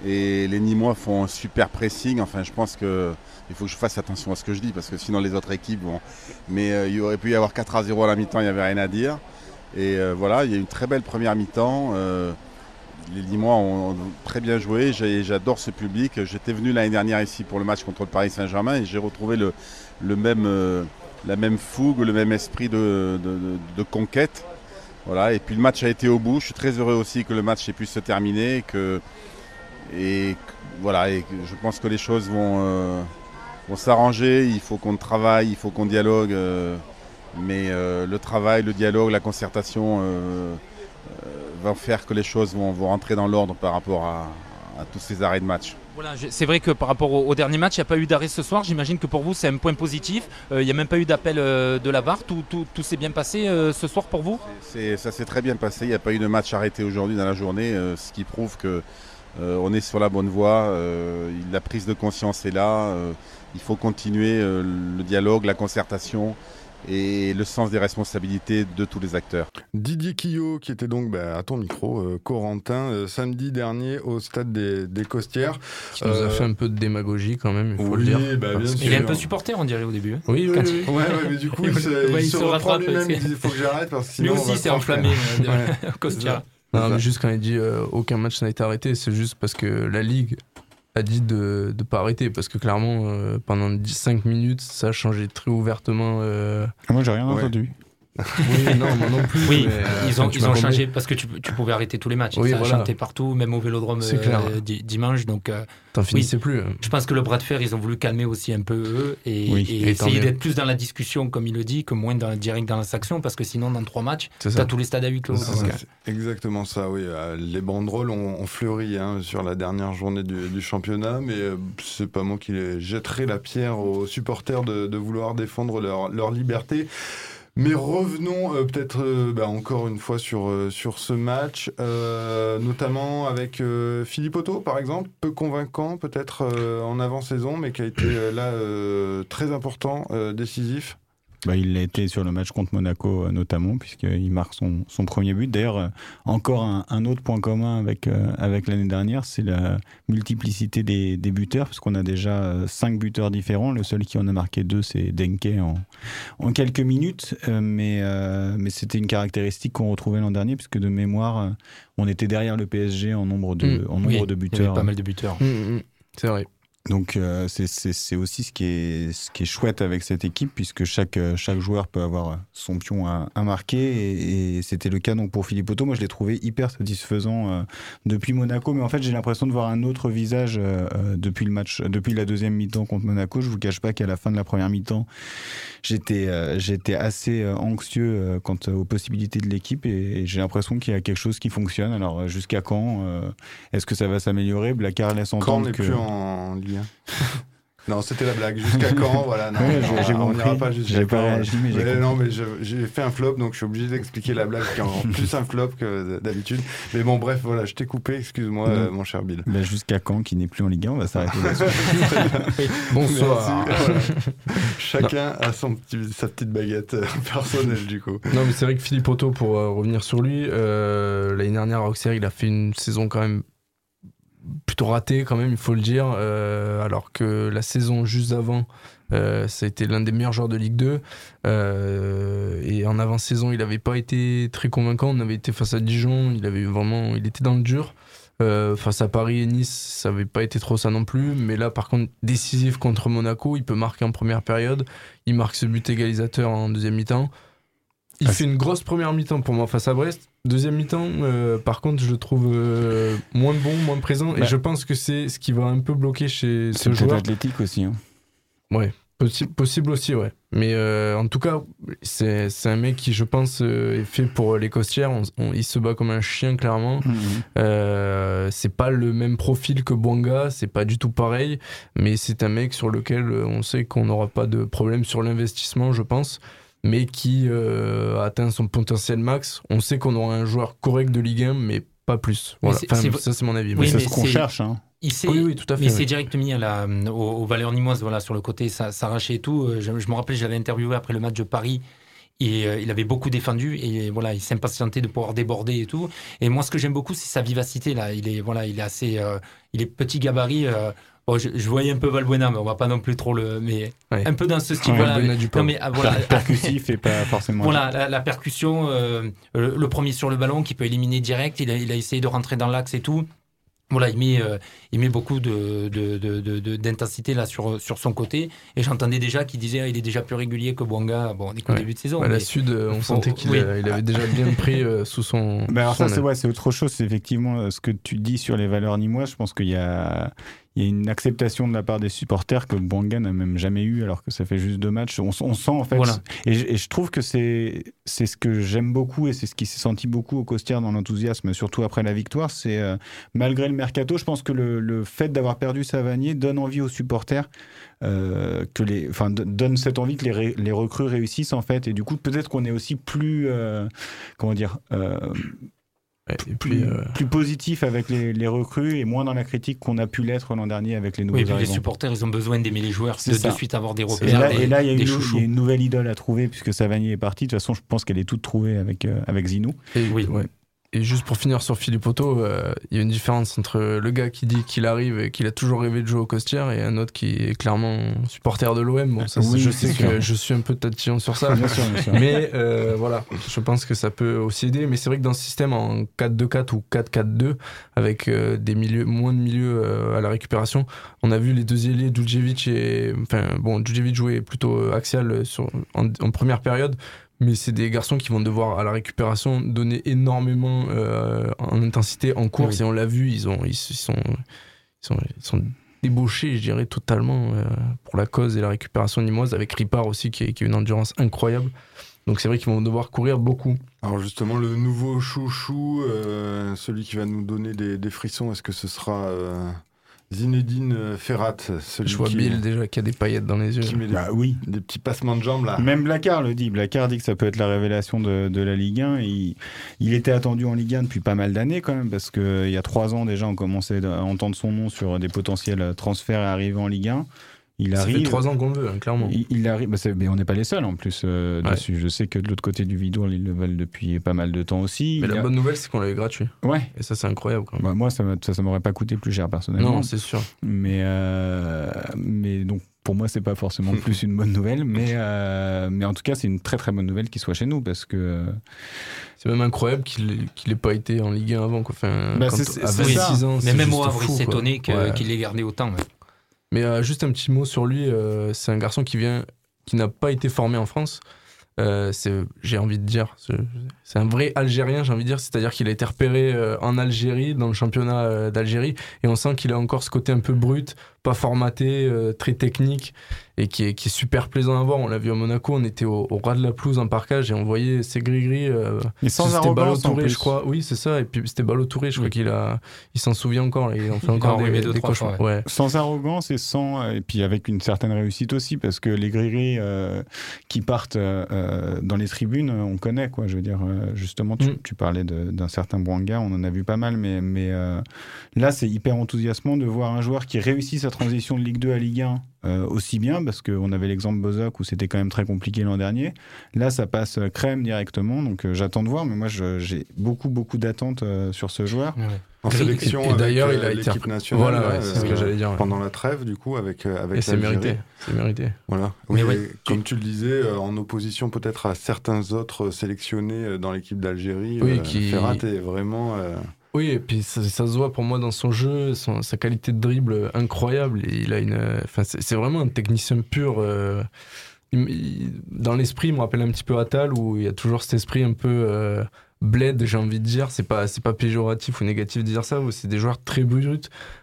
et les Nîmois font un super pressing. Enfin je pense que il faut que je fasse attention à ce que je dis parce que sinon les autres équipes vont. Mais il aurait pu y avoir 4 0 à la mi-temps, il n'y avait rien à dire. Et euh, voilà, il y a une très belle première mi-temps. Euh, les Limois ont, très bien joué. J'adore ce public. J'étais venu l'année dernière ici pour le match contre le Paris Saint-Germain et j'ai retrouvé le, même, euh, la même fougue, le même esprit de, conquête. Voilà. Et puis le match a été au bout. Je suis très heureux aussi que le match ait pu se terminer. et voilà. Je pense que les choses vont, s'arranger. Il faut qu'on travaille, il faut qu'on dialogue. Mais euh, le travail, le dialogue, la concertation euh, euh, va faire que les choses vont, vont rentrer dans l'ordre par rapport à, à tous ces arrêts de match. Voilà, c'est vrai que par rapport au, au dernier match, il n'y a pas eu d'arrêt ce soir. J'imagine que pour vous, c'est un point positif. Il n'y a même pas eu d'appel de la VAR. Tout, tout- tout s'est bien passé ce soir pour vous? Ça s'est très bien passé. Il n'y a pas eu de match arrêté aujourd'hui dans la journée, ce qui prouve que euh, on est sur la bonne voie. euh, la prise de conscience est là. euh, il faut continuer le dialogue, la concertation et le sens des responsabilités de tous les acteurs. Didier Quillot, qui était donc bah, à ton micro, euh, Corentin, euh, samedi dernier au stade des, des Costières. Qui nous a Euh, fait un peu de démagogie quand même, il faut oui, le dire. bah, bien Il est un peu supporter, on dirait au début. hein. Oui, oui, oui. Ouais, ouais, mais du coup, il, se, Ouais, il se reprend rattrape, lui-même, il dit il faut que j'arrête parce que sinon aussi s'est se enflammé euh, au Costière. Non, mais juste quand il dit euh, aucun match n'a été arrêté, c'est juste parce que la Ligue a dit de ne pas arrêter. Parce que clairement, euh, pendant 10, 5 minutes, ça a changé très ouvertement. euh, Moi, j'ai rien Ouais. entendu. Oui, non, moi non plus. Oui, mais, euh, ils ont, ils ont changé parce que tu, tu pouvais arrêter tous les matchs. Oui, ça voilà. a chanté partout, même au vélodrome euh, dimanche. Donc, euh, T'en oui. finissais plus. hein. Je pense que le bras de fer, ils ont voulu calmer aussi un peu eux et, Oui, et et tant essayer d'être plus dans la discussion, comme il le dit, que moins dans, direct dans la sanction, parce que sinon, dans trois matchs, t'as tous les stades à huis clos. C'est exactement ça, oui. Euh, Les banderoles ont, ont fleuri hein, sur la dernière journée du, du championnat, mais euh, c'est pas moi qui les jetterai la pierre aux supporters de, de vouloir défendre leur, leur liberté. Mais revenons euh, peut-être euh, bah, encore une fois sur, euh, sur ce match, euh, notamment avec euh, Philippe Otto, par exemple, peu convaincant peut-être en avant-saison, mais qui a été là très important, décisif. Bah, il l'a été sur le match contre Monaco euh, notamment, puisqu'il marque son, son premier but. D'ailleurs, euh, encore un, un autre point commun avec, euh, avec l'année dernière, c'est la multiplicité des, des buteurs, puisqu'on a déjà cinq buteurs différents. Le seul qui en a marqué deux, c'est Denke en, en quelques minutes. Euh, mais euh, mais c'était une caractéristique qu'on retrouvait l'an dernier, puisque de mémoire, on était derrière le PSG en nombre de, Mm. en nombre oui, de il y avait buteurs. pas mal de buteurs. Hum, hum, C'est vrai. Donc euh, c'est- aussi ce qui, est, ce qui est chouette avec cette équipe puisque chaque, euh, chaque joueur peut avoir son pion à, à marquer et, et c'était le cas donc pour Philippe Otto. Moi je l'ai trouvé hyper satisfaisant euh, depuis Monaco mais en fait j'ai l'impression de voir un autre visage euh, euh, depuis le match, depuis la deuxième mi-temps contre Monaco. Je vous cache pas qu'à la fin de la première mi-temps j'étais euh, j'étais assez euh, anxieux euh, quant aux possibilités de l'équipe et, et j'ai l'impression qu'il y a quelque chose qui fonctionne. Alors euh, jusqu'à quand euh, Est-ce que ça va s'améliorer? Blacar laisse Quand on entendre n'est que... plus en Ligue 1 Non, c'était la blague. Jusqu'à quand Voilà, non, Ouais, non, j'ai- on n'ira pas jusqu'à J'ai pas quand. réagi, mais j'ai Ouais, compris. non, mais je- j'ai fait un flop, donc je suis obligé d'expliquer la blague qui est en plus un flop que d'habitude. Mais bon, bref, voilà, je t'ai coupé, excuse-moi, euh, mon cher Bill. Bah, Jusqu'à quand qui n'est plus en Ligue 1 On va s'arrêter là-dessus. Bonsoir. Merci, voilà. Chacun a son petit, sa petite baguette euh, personnelle, du coup. Non, mais c'est vrai que Philippe Otto, pour euh, revenir sur lui, euh, l'année dernière à Auxerre, il a fait une saison quand même plutôt ratée, quand même, il faut le dire. euh, alors que la saison juste avant, euh, ça a été l'un des meilleurs joueurs de Ligue 2. euh, et en avant-saison, il n'avait pas été très convaincant. On avait été face à Dijon, il avait vraiment, il était dans le dur. Euh, face à Paris et Nice, ça n'avait pas été trop ça non plus. Mais là, par contre, décisif contre Monaco, il peut marquer en première période. Il marque ce but égalisateur en deuxième mi-temps. Il fait une grosse première mi-temps pour moi face à Brest. Deuxième mi-temps, euh, par contre, je le trouve euh, moins bon, moins présent. Et Bah. je pense que c'est ce qui va un peu bloquer chez C'est ce joueur. athlétique aussi. hein. Ouais, possi- possible aussi, ouais. Mais euh, en tout cas, c'est c'est un mec qui, je pense, est fait pour les costières. On- on- il se bat comme un chien, clairement. Mhm. C'est pas le même profil que Bonga, c'est pas du tout pareil, mais c'est un mec sur lequel on sait qu'on n'aura pas de problème sur l'investissement, je pense, mais qui euh, atteint son potentiel max. On sait qu'on aura un joueur correct de Ligue 1, mais pas plus. Voilà. Enfin, ça, c'est mon avis. Oui, c'est ce qu'on cherche. Hein. Il s'est- Oui, oui, tout à fait, Mais oui. c'est direct mis à la, aux, aux valeurs nimoises, voilà, sur le côté, ça s'arrachait et tout. Euh, Je, je me rappelle, j'avais interviewé après le match de Paris. Et euh, il avait beaucoup défendu et voilà, il s'impatientait de pouvoir déborder et tout. Et moi, ce que j'aime beaucoup, c'est sa vivacité là. Il est voilà, il est assez, euh, il est petit gabarit. euh, bon, je, je voyais un peu Valbuena, mais on va pas non plus trop le, mais Ouais. un peu dans ce style. Ouais, voilà. Valbuena du Non, peuple. mais ah, voilà, Percussif et pas forcément. voilà, la, la percussion, euh, le, le premier sur le ballon qui peut éliminer direct. Il a, il a essayé de rentrer dans l'axe et tout. Voilà, il met, euh, il met beaucoup de, de- de- de- de- d'intensité là sur, sur son côté. Et j'entendais déjà qu'il disait ah, il est déjà plus régulier que Bouanga. Bon, on est qu'au Ouais. début de saison. Bah, la mais- Sud, euh, on faut- sentait qu'il oui. a- il avait déjà bien pris euh, sous son. Ben alors son ça, c'est ouais, c'est autre chose. C'est effectivement ce que tu dis sur les valeurs nimoises. Je pense qu'il y a, il y a une acceptation de la part des supporters que Bouanga n'a même jamais eu, alors que ça fait juste deux matchs. On, on sent en fait. Voilà. Et, je- et je trouve que c'est c'est ce que j'aime beaucoup et c'est ce qui s'est senti beaucoup au Costière dans l'enthousiasme, surtout après la victoire. C'est euh, malgré le mercato, je pense que le, le fait d'avoir perdu Savanier donne envie aux supporters euh, que les, enfin, donne cette envie que les, ré- les recrues réussissent en fait. Et du coup, peut-être qu'on est aussi plus, euh, comment dire, Ouais, et plus, puis, euh, plus positif avec les, les recrues et moins dans la critique qu'on a pu l'être l'an dernier avec les nouveaux Oui, et puis les supporters, ils ont besoin d'aimer les joueurs, C'est de, de suite avoir des Et repères. là, et là, il y, a des une, chouchous. il y a une nouvelle idole à trouver puisque Savanier est parti. De toute façon, je pense qu'elle est toute trouvée avec, euh, avec Zinou. Et, Oui. ouais. Et juste pour finir sur Philippe Otto, euh, il y a une différence entre le gars qui dit qu'il arrive et qu'il a toujours rêvé de jouer au Costière et un autre qui est clairement supporter de l'OM. Bon, ça, Oui, je sais sûr. que je suis un peu tatillon sur ça. Bien sûr, bien sûr. Mais euh, voilà, je pense que ça peut aussi aider. Mais c'est vrai que dans ce système en 4-2-4 ou 4-4-2, avec euh, des milieux, moins de milieux euh, à la récupération, on a vu les deux ailiers, Djudjevic et. Enfin, bon, Djudjevic jouait plutôt axial sur, en, en première période. Mais c'est des garçons qui vont devoir, à la récupération, donner énormément euh, en intensité en course. Oui. Et on l'a vu, ils, ont, ils, sont, ils, sont, ils sont débauchés, je dirais, totalement euh, pour la cause et la récupération nimoise, avec Ripard aussi, qui, est- qui a une endurance incroyable. Donc c'est vrai qu'ils vont devoir courir beaucoup. Alors justement, le nouveau chouchou, euh, celui qui va nous donner des, des frissons, est-ce que ce sera euh, Zinedine Ferrat celui Je vois qui, Bill déjà qui a des paillettes dans les yeux. qui met des, Bah oui. des petits passements de jambes là Même Blacard le dit. Blacard dit que ça peut être la révélation de, de la Ligue 1. Et il, il était attendu en Ligue 1 depuis pas mal d'années quand même, parce qu'il y a trois ans déjà, on commençait à entendre son nom sur des potentiels transferts et arrivées en Ligue 1. Il Ça arrive. fait trois ans qu'on le veut, hein, clairement. Il, il arrive, bah, mais on n'est pas les seuls en plus euh, Ouais. dessus. Je sais que de l'autre côté du Vidourle, ils le veulent depuis pas mal de temps aussi. Mais Il la a- bonne nouvelle, c'est qu'on l'avait gratuit. Ouais. Et ça, c'est incroyable quand même. Bah, moi, ça, ça, ça m'aurait pas coûté plus cher personnellement. non, c'est sûr. Mais, euh, mais donc, pour moi, c'est pas forcément plus une bonne nouvelle. Mais, euh, mais en tout cas, c'est une très très bonne nouvelle qu'il soit chez nous parce que. euh, C'est même incroyable qu'il ait- qu'il ait pas été en Ligue 1 avant. Quoi. Enfin, Bah, c'est- à c'est 26 ça. ans, Mais même au Havre, il s'étonnait qu'il l'ait gardé autant. ouais. Mais euh, juste un petit mot sur lui, euh, c'est un garçon qui vient, qui n'a pas été formé en France. Euh, j'ai envie de dire, c'est, un vrai Algérien, j'ai envie de dire, c'est-à-dire qu'il a été repéré en Algérie, dans le championnat d'Algérie, et on sent qu'il a encore ce côté un peu brut, pas formaté, euh, très technique, et qui est, qui est super plaisant à voir. On l'a vu à Monaco, on était au, au ras de la pelouse en parcage, et on voyait ses gris-gris. euh, Et sans c'était arrogance, Touré, je crois. Oui, c'est ça. Et puis c'était Balo Touré, je crois Oui. qu'il a, il s'en souvient encore. là, Il en fait encore des, deux, des trois cauchemars. fois, Ouais. Sans arrogance et sans et puis avec une certaine réussite aussi parce que les gris qui partent euh, euh, dans les tribunes on connaît quoi je veux dire euh, justement tu, Mm. tu parlais de- d'un certain Bouanga on en a vu pas mal mais mais euh, là c'est hyper enthousiasmant de voir un joueur qui réussit sa transition de Ligue 2 à Ligue 1 euh, aussi bien parce qu'on avait l'exemple Bozok où c'était quand même très compliqué l'an dernier là ça passe euh, crème directement donc euh, j'attends de voir mais moi j'ai beaucoup beaucoup d'attentes euh, sur ce joueur Ouais. en sélection d'ailleurs, il a été nationale Voilà, ouais, c'est ce que j'allais dire, ouais. pendant la trêve du coup avec avec Et c'est mérité. C'est mérité. Voilà. Oui, comme tu le disais, euh, en opposition peut-être à certains autres sélectionnés dans l'équipe d'Algérie, Oui, euh, qui- Ferrat est vraiment. Euh, Oui, et puis ça, se voit pour moi dans son jeu, sa qualité de dribble incroyable. Il a une, enfin, c'est vraiment un technicien pur. euh, dans l'esprit, il me rappelle un petit peu Attal où il y a toujours cet esprit un peu euh, bled, j'ai envie de dire. C'est pas, c'est pas péjoratif ou négatif de dire ça. C'est des joueurs très bruts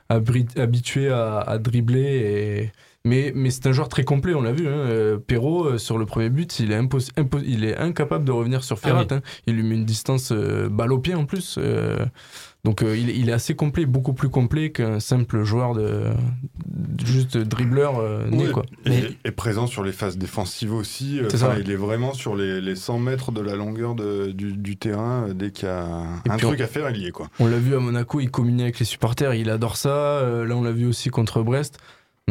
abri- habitué à, à dribbler. Et... Mais, mais c'est un joueur très complet, on l'a vu. Hein. Euh, Perrault, euh, sur le premier but, il est, impos- il est incapable de revenir sur Ferrat. oui. hein. Il lui met une distance euh, balle au pied en plus. euh. donc euh, il, il est assez complet, beaucoup plus complet qu'un simple joueur de juste dribbleur euh, né. Ouais, Quoi. Et, et présent sur les phases défensives aussi. euh, C'est ça. Il est vraiment sur les, les 100 mètres de la longueur de- du, du terrain. euh, Dès qu'il y a Et un truc on- à faire, il y est. Quoi. On l'a vu à Monaco, il communique avec les supporters, il adore ça. Euh, là, on l'a vu aussi contre Brest.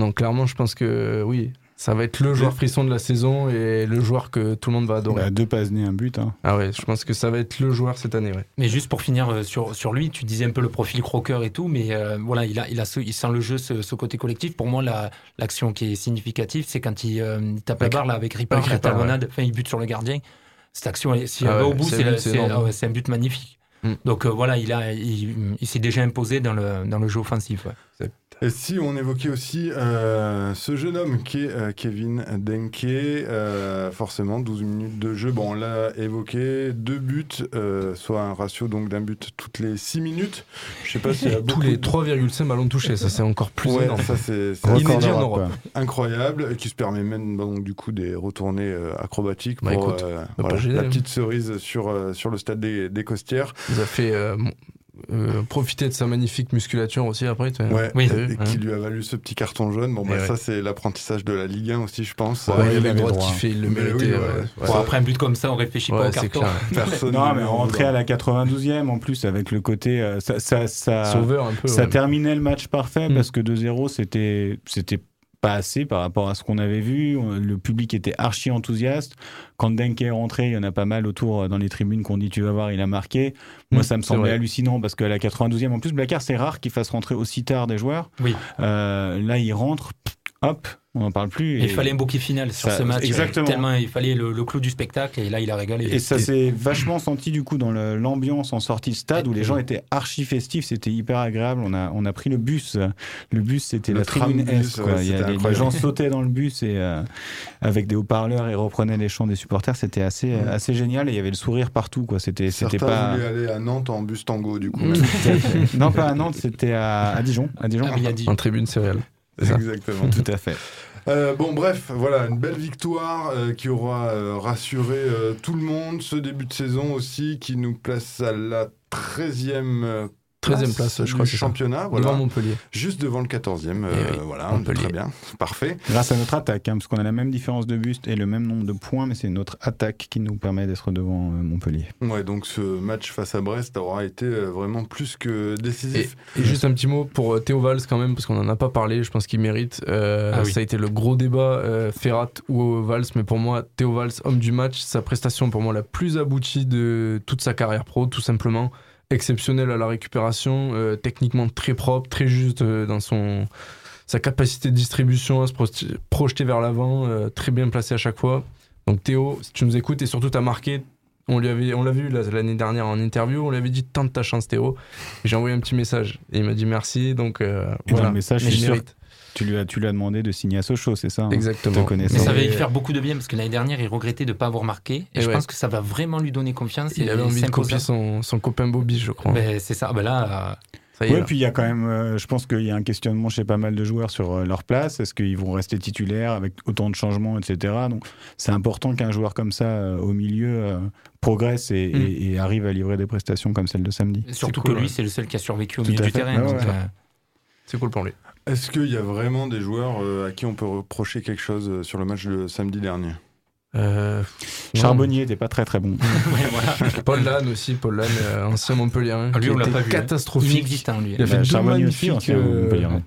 Donc, clairement, je pense que oui, ça va être le joueur frisson de la saison et le joueur que tout le monde va adorer. Bah, deux passes nés, un but. hein. Ah ouais, je pense que ça va être le joueur cette année. Ouais. Mais juste pour finir euh, sur, sur lui, tu disais un peu le profil croqueur et tout, mais euh, voilà, il, a, il, a ce- il sent le jeu, ce, ce côté collectif. Pour moi, la- l'action qui est significative, c'est quand il, euh, il tape Avec- la barre là, avec Ripard, avec la talonnade, enfin, il bute sur le gardien. Cette action, elle- si elle Ah va ouais, au bout, c'est un but, magnifique. Mm. Donc euh, voilà, il, a, il, il s'est déjà imposé dans le, dans le jeu offensif. ouais. Et si on évoquait aussi euh, ce jeune homme qui est euh, Kevin Denke, euh, forcément 12 minutes de jeu, bon on l'a évoqué, deux buts, soit un ratio donc d'un but toutes les 6 minutes. Je sais pas a Tous les de- 3,5 ballons touchés, ça c'est encore plus Ouais, énorme. ça c'est inédit en d'Europe, Europe. Incroyable, et qui se permet même donc du coup des retournées acrobatiques Bah, pour écoute, voilà, la hein. petite cerise sur, sur le stade des, des Costières. Il nous a fait euh, profiter de sa magnifique musculature aussi après. Ouais, t'as et qui lui a valu ce petit carton jaune. Bon, bah, ouais. ça, c'est l'apprentissage de la Ligue 1 aussi, je pense. Ouais, il il avait avait le droit de droit. kiffer, il le Mais méritait. oui, ouais. ouais. Ouais. Bon, après un but comme ça, on réfléchit pas au c'est carton. clair. Personne Non, mais rentrer à la 92e en plus avec le côté. euh, ça, ça, ça, Sauveur un peu. ça ouais. terminait le match parfait Mm. parce que 2-0, c'était c'était pas assez par rapport à ce qu'on avait vu. Le public était archi enthousiaste. Quand Denke est rentré, il y en a pas mal autour euh, dans les tribunes qu'on dit tu vas voir, il a marqué. Moi, Mm, ça me semblait hallucinant parce qu'à la 92e, en plus, Blackard, c'est rare qu'il fasse rentrer aussi tard des joueurs. Oui. Euh, là, il rentre, hop, on n'en parle plus. Et il fallait un bouquet final sur Ça- ce match. exactement. Tellement il fallait le, le clou du spectacle et là il a régalé. Et ça s'est vachement senti du coup dans l'ambiance en sortie de stade où les gens étaient archi festifs, c'était hyper agréable. On a, on a pris le bus. Le bus, c'était la tribune S. quoi. ouais, Il y a- c'était les, gens sautaient dans le bus et euh, avec des haut-parleurs et reprenaient les chants des supporters. C'était assez, Ouais. assez génial et il y avait le sourire partout. Quoi. C'était, c'était Certains pas. voulaient aller à Nantes en bus tango, du coup. À non, pas à Nantes, c'était à, à Dijon. À Dijon. Ah oui, a dit. En tribune céréale. Exactement. Tout à fait. Euh, bon, bref, voilà, une belle victoire euh, qui aura euh, rassuré tout le monde. Ce début de saison aussi qui nous place à la 13e euh, 13e place, je crois, du ça. championnat. Voilà. Devant Montpellier. Juste devant le 14e. euh, Eh oui, voilà, Montpellier. très bien. Parfait. Grâce à notre attaque, hein, parce qu'on a la même différence de buste et le même nombre de points, mais c'est notre attaque qui nous permet d'être devant euh, Montpellier. Ouais, donc ce match face à Brest aura été euh, vraiment plus que décisif. et juste un petit mot pour euh, Théo Valls quand même, parce qu'on n'en a pas parlé, je pense qu'il mérite. Euh, Ah oui. Ça a été le gros débat, euh, Ferrat ou Valls, mais pour moi, Théo Valls, homme du match, sa prestation pour moi la plus aboutie de toute sa carrière pro, tout simplement. Exceptionnel à la récupération, euh, techniquement très propre, très juste euh, dans son sa capacité de distribution à se projeter vers l'avant, euh, très bien placé à chaque fois. Donc Théo, si tu nous écoutes et surtout t'as marqué, on lui avait, on l'a vu l'année dernière en interview, on lui avait dit tente ta chance Théo. J'ai envoyé un petit message et il m'a dit merci. Donc Et dans voilà. le message, je suis sûr. Tu lui as, tu lui as demandé de signer à Sochaux, c'est ça hein Exactement. Te. Mais ça va lui faire beaucoup de bien parce que l'année dernière, il regrettait de ne pas avoir marqué. Et, Et je ouais. pense que ça va vraiment lui donner confiance. Il et avait envie de copier son, son copain Bobby, je crois. Ben, c'est ça. Ben là, euh, Ça y est. Oui, puis il y a quand même, euh, je pense qu'il y a un questionnement chez pas mal de joueurs sur euh, leur place. Est-ce qu'ils vont rester titulaires avec autant de changements, etc. Donc c'est important qu'un joueur comme ça euh, au milieu euh, progresse et, Mm. et- et arrive à livrer des prestations comme celle de samedi. surtout cool, que lui, ouais. c'est le seul qui a survécu au Tout milieu du terrain. Ouais. euh, C'est cool pour lui. Est-ce qu'il y a vraiment des joueurs euh, à qui on peut reprocher quelque chose euh, sur le match de samedi dernier? Euh, Charbonnier n'était pas très très bon. voilà. Paul Lannes aussi, Paul Lannes, euh, ancien Montpellierin. Ah, lui, on l'a pas vu. hein. Catastrophique. Lui. Il a fait Bah, deux Charbonnier aussi, magnifiques, euh,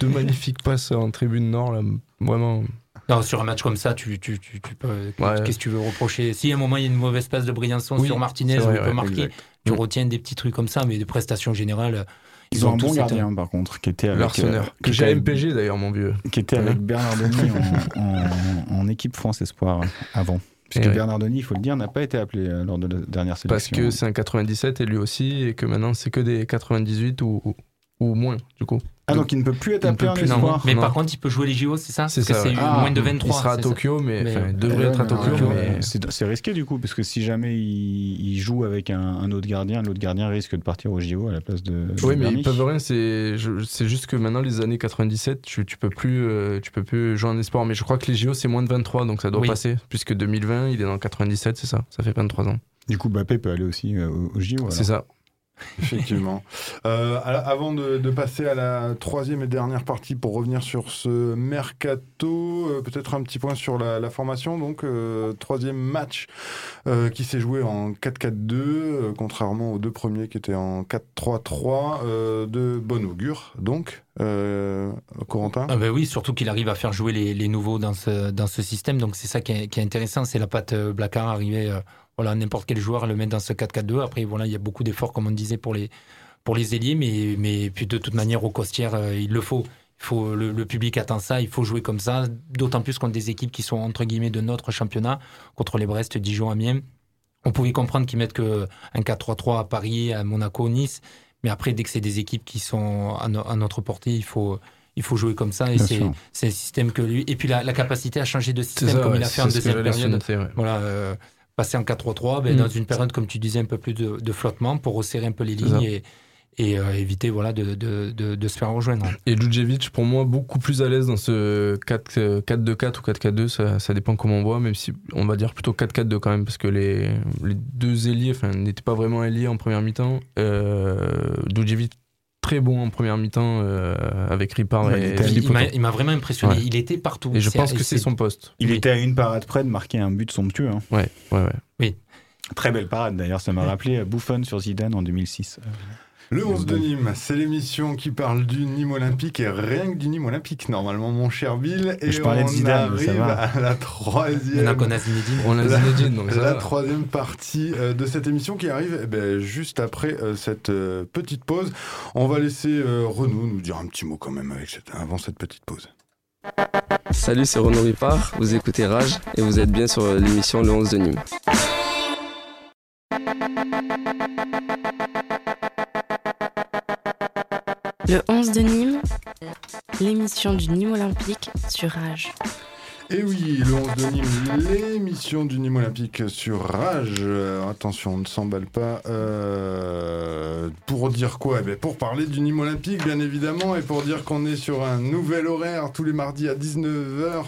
deux magnifiques passes en tribune nord, là. Vraiment. Non, sur un match comme ça, tu, tu, tu, tu peux. Ouais. Qu'est-ce que tu veux reprocher? Si à un moment il y a une mauvaise passe de Briançon Oui, sur Martinez, il peut ouais, marquer, exact. tu Mm. retiens des petits trucs comme ça, mais de prestations générales. Ils ont un tous bon gardien par contre, qui était avec, euh, que j'ai MPG d'ailleurs, mon vieux. qui était avec Bernardoni en, en- en équipe France Espoir avant. Puisque Et ouais. Bernardoni, il faut le dire, n'a pas été appelé euh, lors de la dernière sélection. Parce que c'est un 97 et lui aussi, et que maintenant c'est que des 98 ou, ou, ou moins, du coup. Ah, donc il ne peut plus être appelé en espoir. Mais Non. par contre, il peut jouer les JO, c'est ça C'est ça, c'est. Ah, moins de 23. Il sera à Tokyo, mais, Mais- enfin, il devrait être à Tokyo. Mais- C'est c'est risqué du coup, parce que si jamais il, il joue avec un, un autre gardien, l'autre gardien risque de partir au JO à la place de. Oui, de mais ils peuvent rien. C'est juste que maintenant, les années 97, tu, tu peux plus, euh, tu peux plus jouer en espoir. Mais je crois que les JO, c'est moins de 23, donc ça doit Oui. passer. Puisque 2020, il est dans 97, c'est ça. Ça fait 23 ans. Du coup, Mbappé peut aller aussi euh, au, au JO. C'est ça. Effectivement. Euh, avant de, passer à la troisième et dernière partie pour revenir sur ce mercato, euh, peut-être un petit point sur la, formation. Donc, euh, troisième match qui s'est joué en 4-4-2, euh, contrairement aux deux premiers qui étaient en 4-3-3, euh, de bon augure. Donc, Corentin? Ah ben oui, surtout qu'il arrive à faire jouer les, nouveaux dans ce, dans ce système. Donc c'est ça qui est, intéressant, c'est la patte Blacard arriver, euh, voilà, n'importe quel joueur le mettre dans ce 4-4-2. Après, voilà, il y a beaucoup d'efforts, comme on disait, pour les, pour les ailiers, mais, mais puis de toute manière, au Costière, euh, il le faut. Il faut le, le public attend ça, il faut jouer comme ça, d'autant plus contre des équipes qui sont entre guillemets de notre championnat, contre les Brest, Dijon, Amiens. On pouvait comprendre qu'ils mettent que un 4-3-3 à Paris, à Monaco, Nice, mais après, dès que c'est des équipes qui sont à, no- à notre portée, il faut, il faut jouer comme ça. Et c'est un système que lui. Et puis la, la capacité à changer de système ça, comme ouais, il a fait en deuxième période. ouais. Voilà, euh, passer en 4-3-3, ben, Mm. dans une période, comme tu disais, un peu plus de, de flottement pour resserrer un peu les lignes et, et euh, éviter voilà, de, de, de, se faire rejoindre. Et Djudjevic, pour moi, beaucoup plus à l'aise dans ce 4 euh, 4-2-4 ou 4-4-2, ça, ça dépend comment on voit, même si on va dire plutôt 4-4-2 quand même, parce que les, les deux ailiers n'étaient pas vraiment ailiers en première mi-temps. Euh, Djudjevic, très bon en première mi-temps euh, avec Ripard Ouais, il et Philippe Il m'a- Otto. il m'a vraiment impressionné. Ouais. Il était partout. Et je pense que c'est son poste. Il Oui. était à une parade près de marquer un but somptueux. hein. Ouais, ouais, ouais. Oui. Très belle parade d'ailleurs, ça m'a rappelé Buffon sur Zidane en 2006. Le 11 de Nîmes, c'est l'émission qui parle du Nîmes Olympique et rien que du Nîmes Olympique, normalement, mon cher Bill. Et Je parlais de on ça arrive va. à la troisième. Maintenant qu'on a Zinedine. On a la, Zinedine, donc ça la va. troisième partie de cette émission qui arrive eh ben, juste après euh, cette euh, petite pause. On va laisser euh, Renaud nous dire un petit mot quand même avec cette- avant cette petite pause. Salut, c'est Renaud Ripard, vous écoutez Rage et vous êtes bien sur l'émission Le 11 de Nîmes. Le 11 de Nîmes, l'émission du Nîmes Olympique sur Rage. Et oui, le 11 de Nîmes, l'émission du Nîmes Olympique sur Rage. Euh, attention, on ne s'emballe pas. Euh, pour dire quoi? Eh ben, Pour parler du Nîmes Olympique, bien évidemment, et pour dire qu'on est sur un nouvel horaire tous les mardis à 19h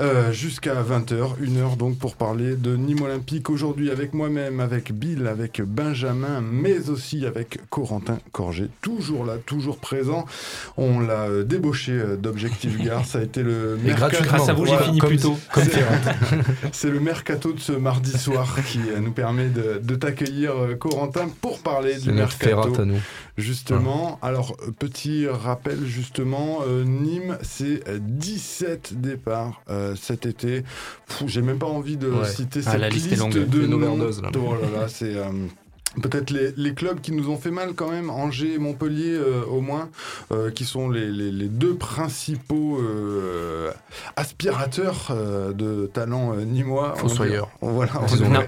euh, jusqu'à 20h. Une heure donc pour parler de Nîmes Olympique aujourd'hui avec moi-même, avec Bill, avec Benjamin, mais aussi avec Corentin Corget. Toujours là, toujours présent. On l'a euh, débauché euh, d'Objectif Gare. Ça a été le gratuitement. Grâce à vous, fini comme plus tôt. c'est- C'est le mercato de ce mardi soir qui nous permet de, de t'accueillir, euh, Corentin, pour parler C'est du notre mercato. nous. Justement, alors euh, petit rappel justement, euh, Nîmes c'est euh, 17 départs euh, cet été. J'ai même pas envie de Ouais. citer Ah, cette la liste est liste longue. de noms. overdose, là. Oh là là, c'est euh, Peut-être les, les clubs qui nous ont fait mal quand même, Angers et Montpellier euh, au moins, euh, qui sont les, les- les deux principaux euh, aspirateurs euh, de talents euh, nîmois. Fossoyeurs. Voilà,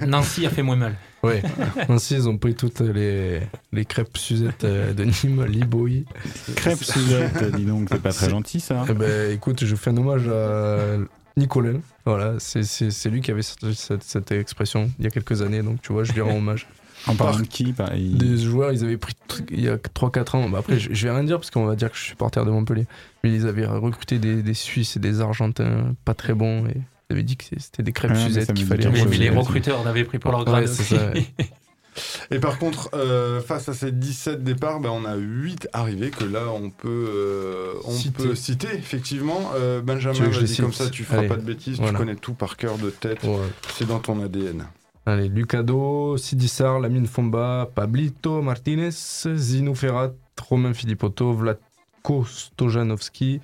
Nancy a fait moins mal. Ouais. Ainsi, ils ont pris toutes les, les crêpes Suzette de Nîmes, Liboy. Crêpes Suzette, dis donc, c'est pas très gentil ça. Eh ben, écoute, je fais un hommage à Nicolas. Voilà, c'est- c'est c'est lui qui avait cette, cette- cette expression il y a quelques années, donc tu vois, je lui rends hommage. En parlant de qui bah, il- Des joueurs, ils avaient pris il y a 3-4 ans. Bah après, je, je vais rien dire parce qu'on va dire que je suis supporter de Montpellier. Mais ils avaient recruté des, des Suisses et des Argentins pas très bons. Et ils avaient dit que c'était des crêpes Ah, Suzette qu'il fallait. Mais, mais les recruteurs en avaient pris pour leur grade. c'est aussi. ça, ouais. Et par contre, euh, face à ces 17 départs, ben, on a 8 arrivés que là, on peut, euh, on Citer. peut citer, effectivement. Euh, Benjamin, vas-y, comme ça, tu feras Allez. pas de bêtises, Voilà. tu connais tout par cœur de tête. Ouais. C'est dans ton ADN. Allez, Lucado, Sidissar, Lamine Fomba, Pablito Martinez, Zino Ferrat, Romain Filipotto, Vlatko Stojanovski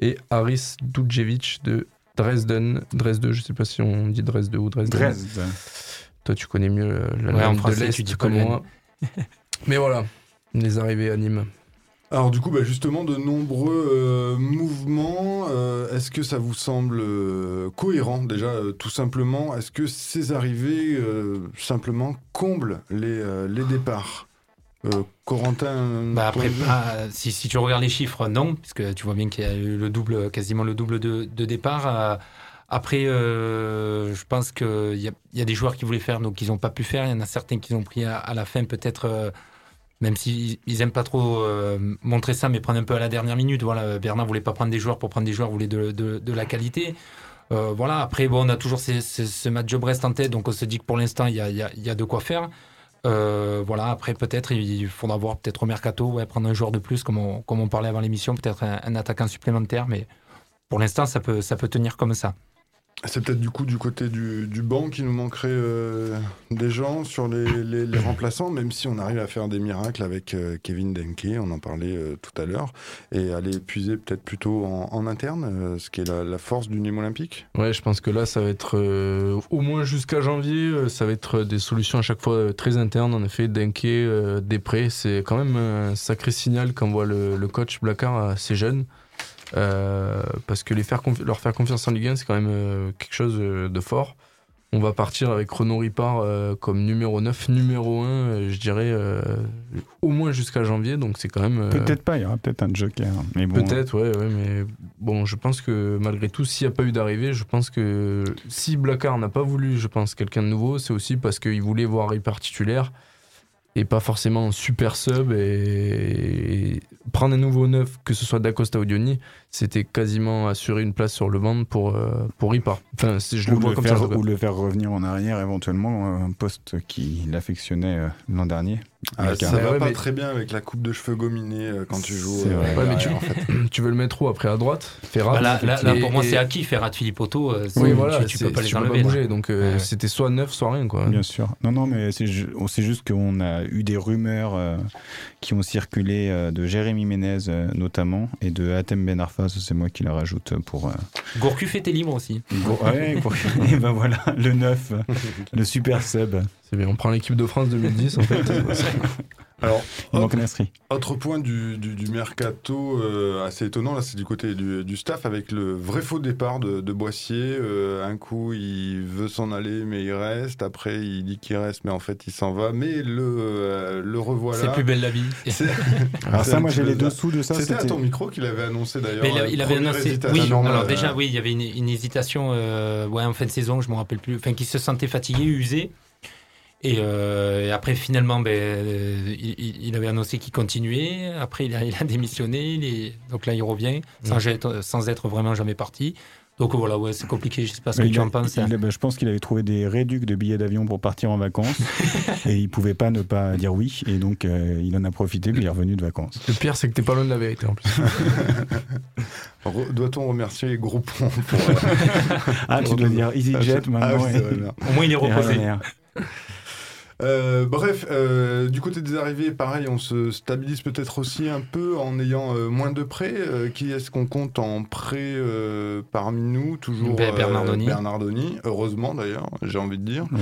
et Aris Dudjevic de Dresden. Dresde, je sais pas si on dit Dresde ou Dresden. Dresde. Toi, tu connais mieux euh, la Ouais, en langue de l'Est le moi. Mais voilà, les arrivées à Nîmes. Alors du coup, bah, justement, de nombreux euh, mouvements, euh, est-ce que ça vous semble euh, cohérent déjà, tout simplement? Est-ce que ces arrivées, simplement, comblent les, les départs? Corentin bah après, ah, si, si, tu regardes les chiffres, non, puisque tu vois bien qu'il y a eu le double, quasiment le double de, de départ. Après, euh, je pense qu'il y, y, a des joueurs qui voulaient faire, donc ils n'ont pas pu faire. Il y en a certains qui ont pris à, à la fin, peut-être, même s'ils ils n'aiment pas trop euh, montrer ça, mais prendre un peu à la dernière minute. Voilà, Bernard voulait pas prendre des joueurs pour prendre des joueurs, voulait de, la qualité. voilà, après, on a toujours ce match de Brest en tête, donc on se dit que pour l'instant, il y a, de quoi faire. Euh, voilà, après peut-être il faudra voir peut-être au mercato, prendre un joueur de plus, comme on, comme parlait avant l'émission, peut-être un, attaquant supplémentaire, mais pour l'instant ça peut tenir comme ça. C'est peut-être du coup du côté du, banc qui nous manquerait euh, des gens sur les, remplaçants, même si on arrive à faire des miracles avec euh, Kevin Denke, on en parlait euh, tout à l'heure, et aller puiser peut-être plutôt en, interne, ce qui est la, force du Nîmes Olympique. Ouais, je pense que là, ça va être au moins jusqu'à janvier, ça va être des solutions à chaque fois très internes. En effet, Denke, Després, c'est quand même un sacré signal qu'envoie le, le coach Blacard à ces jeunes. Euh, parce que les faire leur faire confiance en Ligue 1, c'est quand même euh, quelque chose euh, de fort. On va partir avec Renaud Ripard euh, comme numéro 9, numéro 1, je dirais, au moins jusqu'à janvier. Donc c'est quand même. Peut-être pas, il y aura peut-être un joker. Mais bon, peut-être, ouais, ouais, mais bon, je pense que malgré tout, s'il n'y a pas eu d'arrivée, je pense que si Blacard n'a pas voulu, je pense, quelqu'un de nouveau, c'est aussi parce qu'il voulait voir Ripard titulaire et pas forcément en super sub. Et, prendre un nouveau neuf que ce soit Dacosta ou Diony c'était quasiment assurer une place sur le banc pour euh, pour enfin je ou le vois le comme faire, ça ou le faire revenir en arrière éventuellement un poste qui l'affectionnait euh, l'an dernier ah, ça va ouais, pas mais... très bien avec la coupe de cheveux gominée euh, quand tu joues euh, ouais, mais tu, en fait. tu, veux le mettre où après à droite? Ferrat bah là, là, là, pour moi c'est acquis Ferrat Philippe Otto oui, voilà, tu, tu peux pas les enlever pas bouger, donc euh, c'était soit neuf soit rien quoi bien sûr non non mais c'est juste qu'on a eu des rumeurs euh, qui ont circulé euh, de Jérémy Ménez euh, notamment et de Atem Ben Arfa, c'est moi qui la rajoute pour. Euh... Gourcuff était libre aussi. Gour... Ouais, et ben voilà, le 9, le super sub. C'est bien, on prend l'équipe de France 2010 en fait. Alors, il manque Nasri. Autre point du, du, du mercato euh, assez étonnant, là, c'est du côté du, du, staff avec le vrai faux départ de, de Boissier. Euh, un coup, il veut s'en aller, mais il reste. Après, il dit qu'il reste, mais en fait, il s'en va. Mais le, euh, le revoilà. C'est plus belle la vie. alors, ça, moi, j'ai les dessous de ça. C'était à ton micro qu'il avait annoncé d'ailleurs. Il, il, avait annoncé. Oui, alors déjà, oui, il y avait une, une hésitation ouais, en fin de saison, je ne me rappelle plus. Enfin, qu'il se sentait fatigué, usé. Et, euh, et, après, finalement, ben, euh, il, il, avait annoncé qu'il continuait. Après, il a, il a démissionné. Il est, donc là, il revient sans, mmh. être, sans être vraiment jamais parti. Donc voilà, ouais, c'est compliqué. Je sais pas ce que tu en penses. Il, ben, je pense qu'il avait trouvé des réducs de billets d'avion pour partir en vacances et il pouvait pas ne pas dire oui. Et donc, euh, il en a profité. Puis il est revenu de vacances. Le pire, c'est que t'es pas loin de la vérité en plus. Doit-on remercier Groupon pour. ah, tu dois dire EasyJet ah, maintenant. Ah, et... Au moins, il est reposé. Euh, bref, euh, du côté des arrivées, pareil, on se stabilise peut-être aussi un peu en ayant euh, moins de prêts. Euh, qui est-ce qu'on compte en prêt euh, parmi nous? Toujours Bernardoni. Bernardoni, heureusement d'ailleurs, j'ai envie de dire. Oui.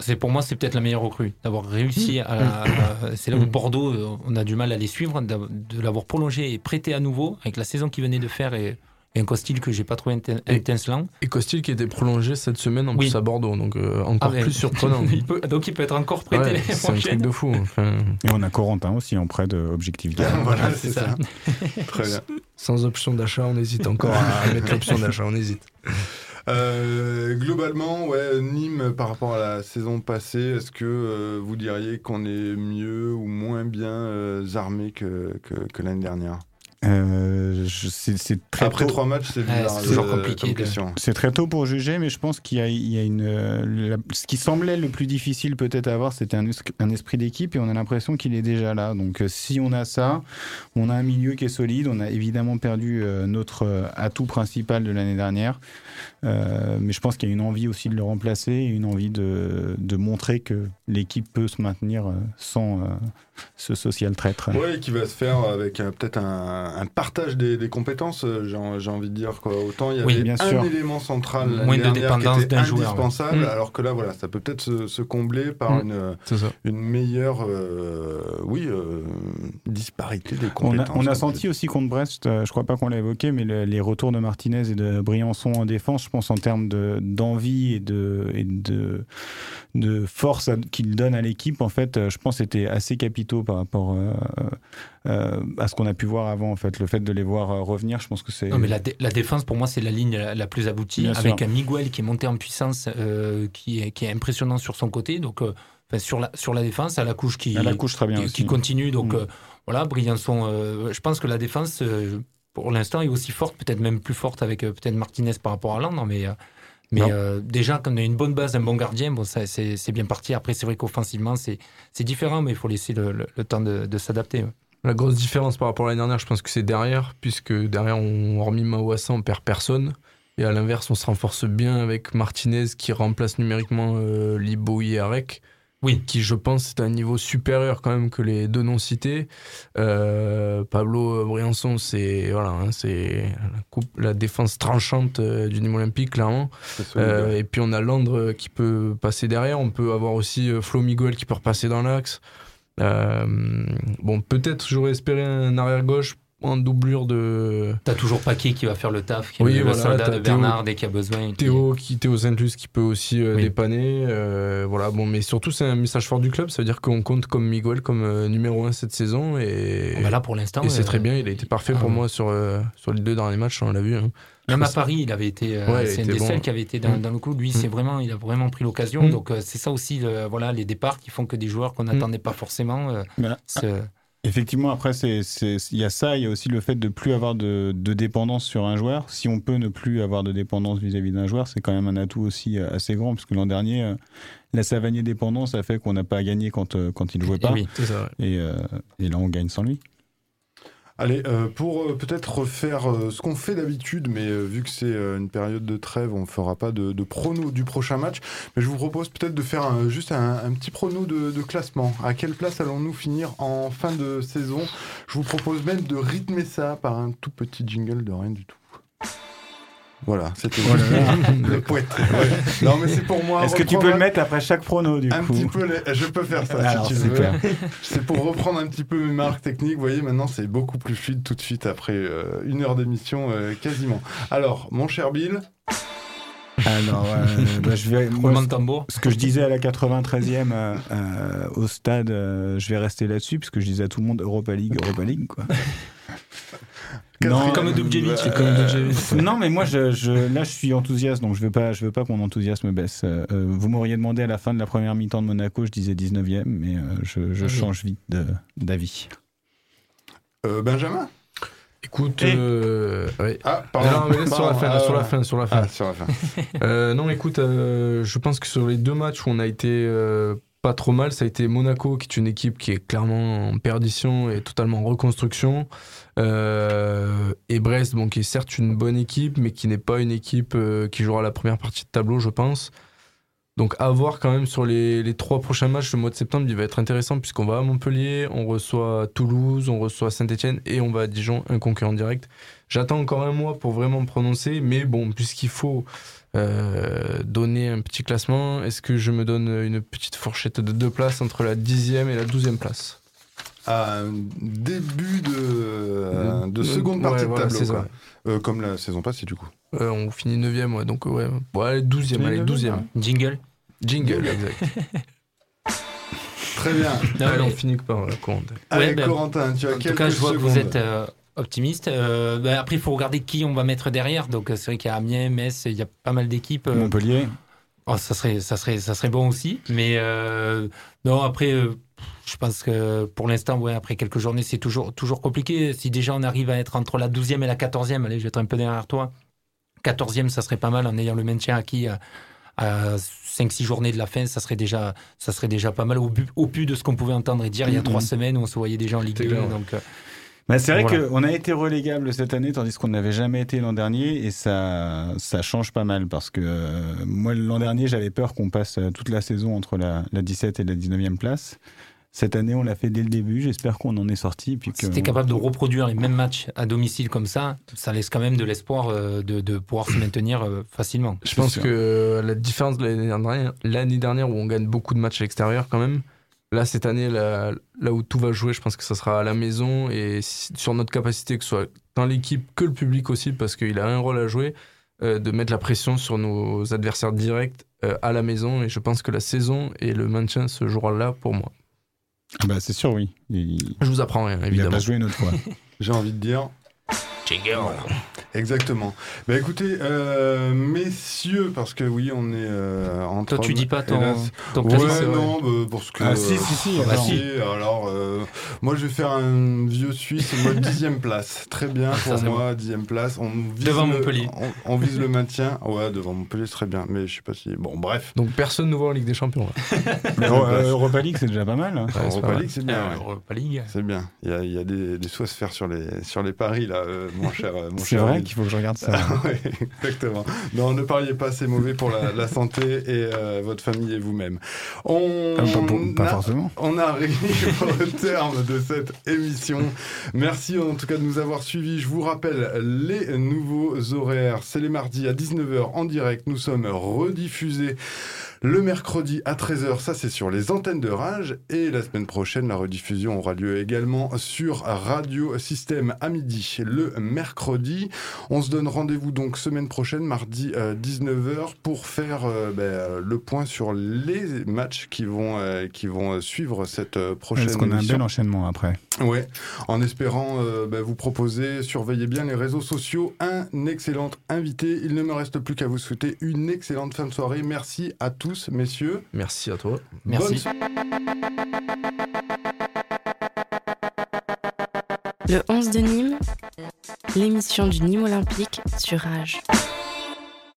C'est pour moi, c'est peut-être la meilleure recrue d'avoir réussi. À, à c'est là où Bordeaux, on a du mal à les suivre, de l'avoir prolongé et prêté à nouveau avec la saison qu'il venait de faire et et un Costil que j'ai pas trouvé étincelant. Et, et Costil qui était prolongé cette semaine en oui. plus à Bordeaux, donc euh, encore ah, plus surprenant. il peut, donc il peut être encore prêté. Ouais, c'est un truc de fou. Enfin... Et on a Corentin aussi en prêt de Objectif voilà, c'est ça. ça. Très bien. Sans option d'achat, on hésite encore à mettre l'option d'achat, on hésite. Euh, globalement, ouais, Nîmes par rapport à la saison passée, est-ce que euh, vous diriez qu'on est mieux ou moins bien euh, armé que, que, que l'année dernière? Euh, c'est très Après tôt. trois matchs, c'est ouais, toujours compliqué. question. C'est très tôt pour juger, mais je pense qu'il y a, il y a une. La, ce qui semblait le plus difficile peut-être à avoir, c'était un, un, esprit d'équipe, et on a l'impression qu'il est déjà là. Donc, si on a ça, on a un milieu qui est solide. On a évidemment perdu euh, notre atout principal de l'année dernière, euh, mais je pense qu'il y a une envie aussi de le remplacer, une envie de, de montrer que l'équipe peut se maintenir sans ce social traître. Oui, qui va se faire avec peut-être un un partage des, des compétences, euh, j'ai en- j'ai envie de dire. Quoi. Autant il y Oui, avait bien un sûr. élément central Moins de qui était d'un joueur, ouais. indispensable, Mm. alors que là, voilà, ça peut peut-être se, se combler par Mm. une, euh, une meilleure euh, oui, euh, disparité des On a, compétences. on a senti aussi contre Brest, euh, je crois pas qu'on l'a évoqué, mais le- les retours de Martinez et de Briançon en défense, je pense en termes de- d'envie et, de, et de, de force qu'ils donnent à l'équipe, en fait, euh, je pense c'était assez capitaux par rapport euh, euh, à ce qu'on a pu voir avant. En fait, le fait de les voir revenir, je pense que c'est. Non, mais la, dé- la défense, pour moi, c'est la ligne la, la plus aboutie, Bien avec sûr. un Miguel qui est monté en puissance, euh, qui, est, qui est impressionnant sur son côté. Donc, enfin, sur, la, sur la défense, à la couche qui, À la couche, très bien qui, continue. Donc, Mm. euh, voilà, Briançon, je pense que la défense, pour l'instant, est aussi forte, peut-être même plus forte avec euh, peut-être Martinez par rapport à Landre. Mais, euh, mais euh, déjà, quand on a une bonne base, un bon gardien, bon, ça, c'est c'est bien parti. Après, c'est vrai qu'offensivement, c'est c'est différent, mais il faut laisser le, le- le temps de, de s'adapter. La grosse différence par rapport à l'année dernière, je pense que c'est derrière, puisque derrière, on, hormis Mawassa, on perd personne. Et à l'inverse, on se renforce bien avec Martinez qui remplace numériquement euh, Libo et Arek. Oui. Qui, je pense, est à un niveau supérieur quand même que les deux noms cités. Euh, Pablo Briançon, c'est voilà, hein, c'est la, coupe- la défense tranchante euh, du Nîmes Olympique, clairement. Euh, et puis on a Landre qui peut passer derrière. On peut avoir aussi Flo Miguel qui peut repasser dans l'axe. Euh, bon, peut-être j'aurais espéré un arrière gauche en doublure de T'as toujours Paquet qui va faire le taf, qui est Oui, le voilà, soldat de Théo- Bernard dès qu'il y a besoin. et qui- Théo qui Théo Saint-Luc qui peut aussi euh, Oui. dépanner. euh, voilà, bon, mais surtout c'est un message fort du club. Ça veut dire qu'on compte comme Miguel comme euh, numéro 1 cette saison et Oh, bah là, pour l'instant, et c'est très bien. Il a été parfait ah pour ouais. moi sur euh, sur les deux derniers matchs. On l'a vu. hein. Même à Paris, il avait été. euh, Ouais, c'est un était des bon. seuls qui avait été dans, Mm. dans le coup. Lui, Mm. c'est vraiment, il a vraiment pris l'occasion. Mm. Donc euh, c'est ça aussi, le- voilà, les départs qui font que des joueurs qu'on n'attendait pas forcément. euh, Voilà. se- Effectivement, après, il y a ça, il y a aussi le fait de plus avoir de, de dépendance sur un joueur. Si on peut ne plus avoir de dépendance vis-à-vis d'un joueur, c'est quand même un atout aussi euh, assez grand, parce que l'an dernier, euh, la Savanier dépendance a fait qu'on n'a pas gagné quand, euh, quand il jouait pas. oui. Ça, ouais. Et, euh, et là, on gagne sans lui. Allez, euh, pour euh, peut-être refaire euh, ce qu'on fait d'habitude, mais vu que c'est une période de trêve, on ne fera pas de, de prono du prochain match. Mais je vous propose peut-être de faire juste un, petit prono de classement. À quelle place allons-nous finir en fin de saison? Je vous propose même de rythmer ça par un tout petit jingle de rien du tout. Voilà, c'était Oh le poète. Ouais. Non, mais c'est pour moi. Est-ce que tu peux le mettre après chaque prono, du un coup petit peu les- Je peux faire ça Alors, si tu veux. C'est pour reprendre un petit peu mes marques techniques. Vous voyez, maintenant c'est beaucoup plus fluide tout de suite après euh, une heure d'émission euh, quasiment. Alors, mon cher Bill. Alors, euh, bah, je vais. moi, Roulement de tambour. ce que je disais à la 93e euh, euh, au stade, euh, je vais rester là-dessus, parce que je disais à tout le monde Europa League, Europa League, quoi. Quatrième, Comme Dubjevic, euh, non, mais moi, je, je- là, je suis enthousiaste, donc je veux pas, je veux pas que mon enthousiasme baisse. Euh, euh, vous m'auriez demandé à la fin de la première mi-temps de Monaco, je disais 19e, mais euh, je, je Ah oui. change vite d'avis. Euh, Benjamin? Écoute, Et- euh, ouais. Ah, Non, mais laisse sur la Pardon, fin, ah, sur la fin, sur la fin. Ah, sur la fin. Euh, non, écoute, euh, je pense que sur les deux matchs où on a été euh, pas trop mal, ça a été Monaco, qui est une équipe qui est clairement en perdition et totalement en reconstruction. Euh, et Brest, qui est certes une bonne équipe, mais qui n'est pas une équipe euh, qui jouera la première partie de tableau, je pense. Donc à voir quand même sur les, les trois prochains matchs, le mois de septembre, il va être intéressant puisqu'on va à Montpellier, on reçoit Toulouse, on reçoit Saint-Etienne et on va à Dijon, un concurrent direct. J'attends encore un mois pour vraiment me prononcer, mais bon, puisqu'il faut euh, donner un petit classement, est-ce que je me donne une petite fourchette de deux places entre la dixième et la douzième place? À un début de, euh, de seconde Ouais, partie voilà, de c'est tableau. ça. quoi. Euh, comme la saison passée, du coup. Euh, On finit neuvième, ouais, donc ouais, bon, allez, douzième, allez, douzième. Jingle. Jingle, exact. Très bien. Non, Allez, on finit par la compte. Allez, Ouais, ben, Corentin, tu as En quelques tout cas, je vois que vous êtes euh, optimiste. Euh, ben, après, il faut regarder qui on va mettre derrière. Donc, c'est vrai qu'il y a Amiens, Metz, il y a pas mal d'équipes. euh, Montpellier. Oh, ça, serait, ça, serait, ça serait bon aussi. Mais euh, non, après, euh, je pense que pour l'instant, ouais, après quelques journées, c'est toujours, toujours compliqué. Si déjà on arrive à être entre la 12e et la 14e, allez, je vais être un peu derrière toi. 14e, ça serait pas mal en ayant le maintien acquis à, à 5-6 journées de la fin. Ça serait déjà, ça serait déjà pas mal au, bu- au pu de ce qu'on pouvait entendre et dire il y a Mhm. trois semaines où on se voyait déjà en Ligue C'est 2. clair, ouais. Donc, euh, Bah, c'est vrai Voilà. qu'on a été relégable cette année, tandis qu'on n'avait jamais été l'an dernier, et ça, ça change pas mal, parce que euh, moi, l'an dernier, j'avais peur qu'on passe euh, toute la saison entre la, la 17 et la 19e place. Cette année, on l'a fait dès le début. J'espère qu'on en est sorti. Puis que... Si t'es capable de reproduire les mêmes matchs à domicile comme ça, ça laisse quand même de l'espoir euh, de, de pouvoir se maintenir euh, facilement. Je pense que la différence de l'année dernière, l'année dernière où on gagne beaucoup de matchs à l'extérieur quand même, là cette année, là, là où tout va jouer, je pense que ça sera à la maison et sur notre capacité que ce soit dans l'équipe que le public aussi, parce qu'il a un rôle à jouer, euh, de mettre la pression sur nos adversaires directs euh, à la maison et je pense que la saison et le maintien se jouera là pour moi. Ah bah, c'est sûr, oui. Il... Je vous apprends rien, Il a évidemment. pas joué une autre fois. J'ai envie de dire. Exactement. Bah écoutez, euh, messieurs, parce que oui, on est euh, entre Toi, tu dis pas ton- hélas. ton Ouais, classique, non, bah, parce que. Ah, si, si, si, bah, alors. si, alors, euh, moi, je vais faire un vieux Suisse, moi, dixième place. Très bien Ça, pour moi, dixième place. On vise Devant le- Montpellier. On, on vise le maintien. Ouais, devant Montpellier, c'est très bien. Mais je sais pas si. Bon, bref. Donc personne ne voit en Ligue des Champions. Mais, euh, Europa League, c'est déjà pas mal. hein. Ouais, Europa pas mal. League, c'est bien. Euh, ouais. Europa League. C'est bien. Il y a, il y a des, des sous à se faire sur les, sur les paris, là, euh, mon cher. euh, mon cher vrai. Qu'il faut que je regarde ça. Ouais, exactement. Non, ne pariez pas, c'est mauvais pour la, la santé et euh, votre famille et vous-même. On, Ah, pas pour- pas a- forcément. On arrive au terme de cette émission. Merci en tout cas de nous avoir suivis. Je vous rappelle les nouveaux horaires. C'est les mardis à 19h en direct. Nous sommes rediffusés. Le mercredi à 13h, ça c'est sur les antennes de Rage. Et la semaine prochaine, la rediffusion aura lieu également sur Radio Système à midi le mercredi. On se donne rendez-vous donc semaine prochaine, mardi 19h, pour faire euh, ben, euh, le point sur les matchs qui vont, euh, qui vont suivre cette euh, prochaine Parce qu'on a un bel enchaînement après? Ouais, en espérant euh, bah, vous proposer, surveillez bien les réseaux sociaux, un excellent invité. Il ne me reste plus qu'à vous souhaiter une excellente fin de soirée. Merci à tous, messieurs. Merci à toi. Merci. So- Le 11 de Nîmes, l'émission du Nîmes Olympique sur Rage.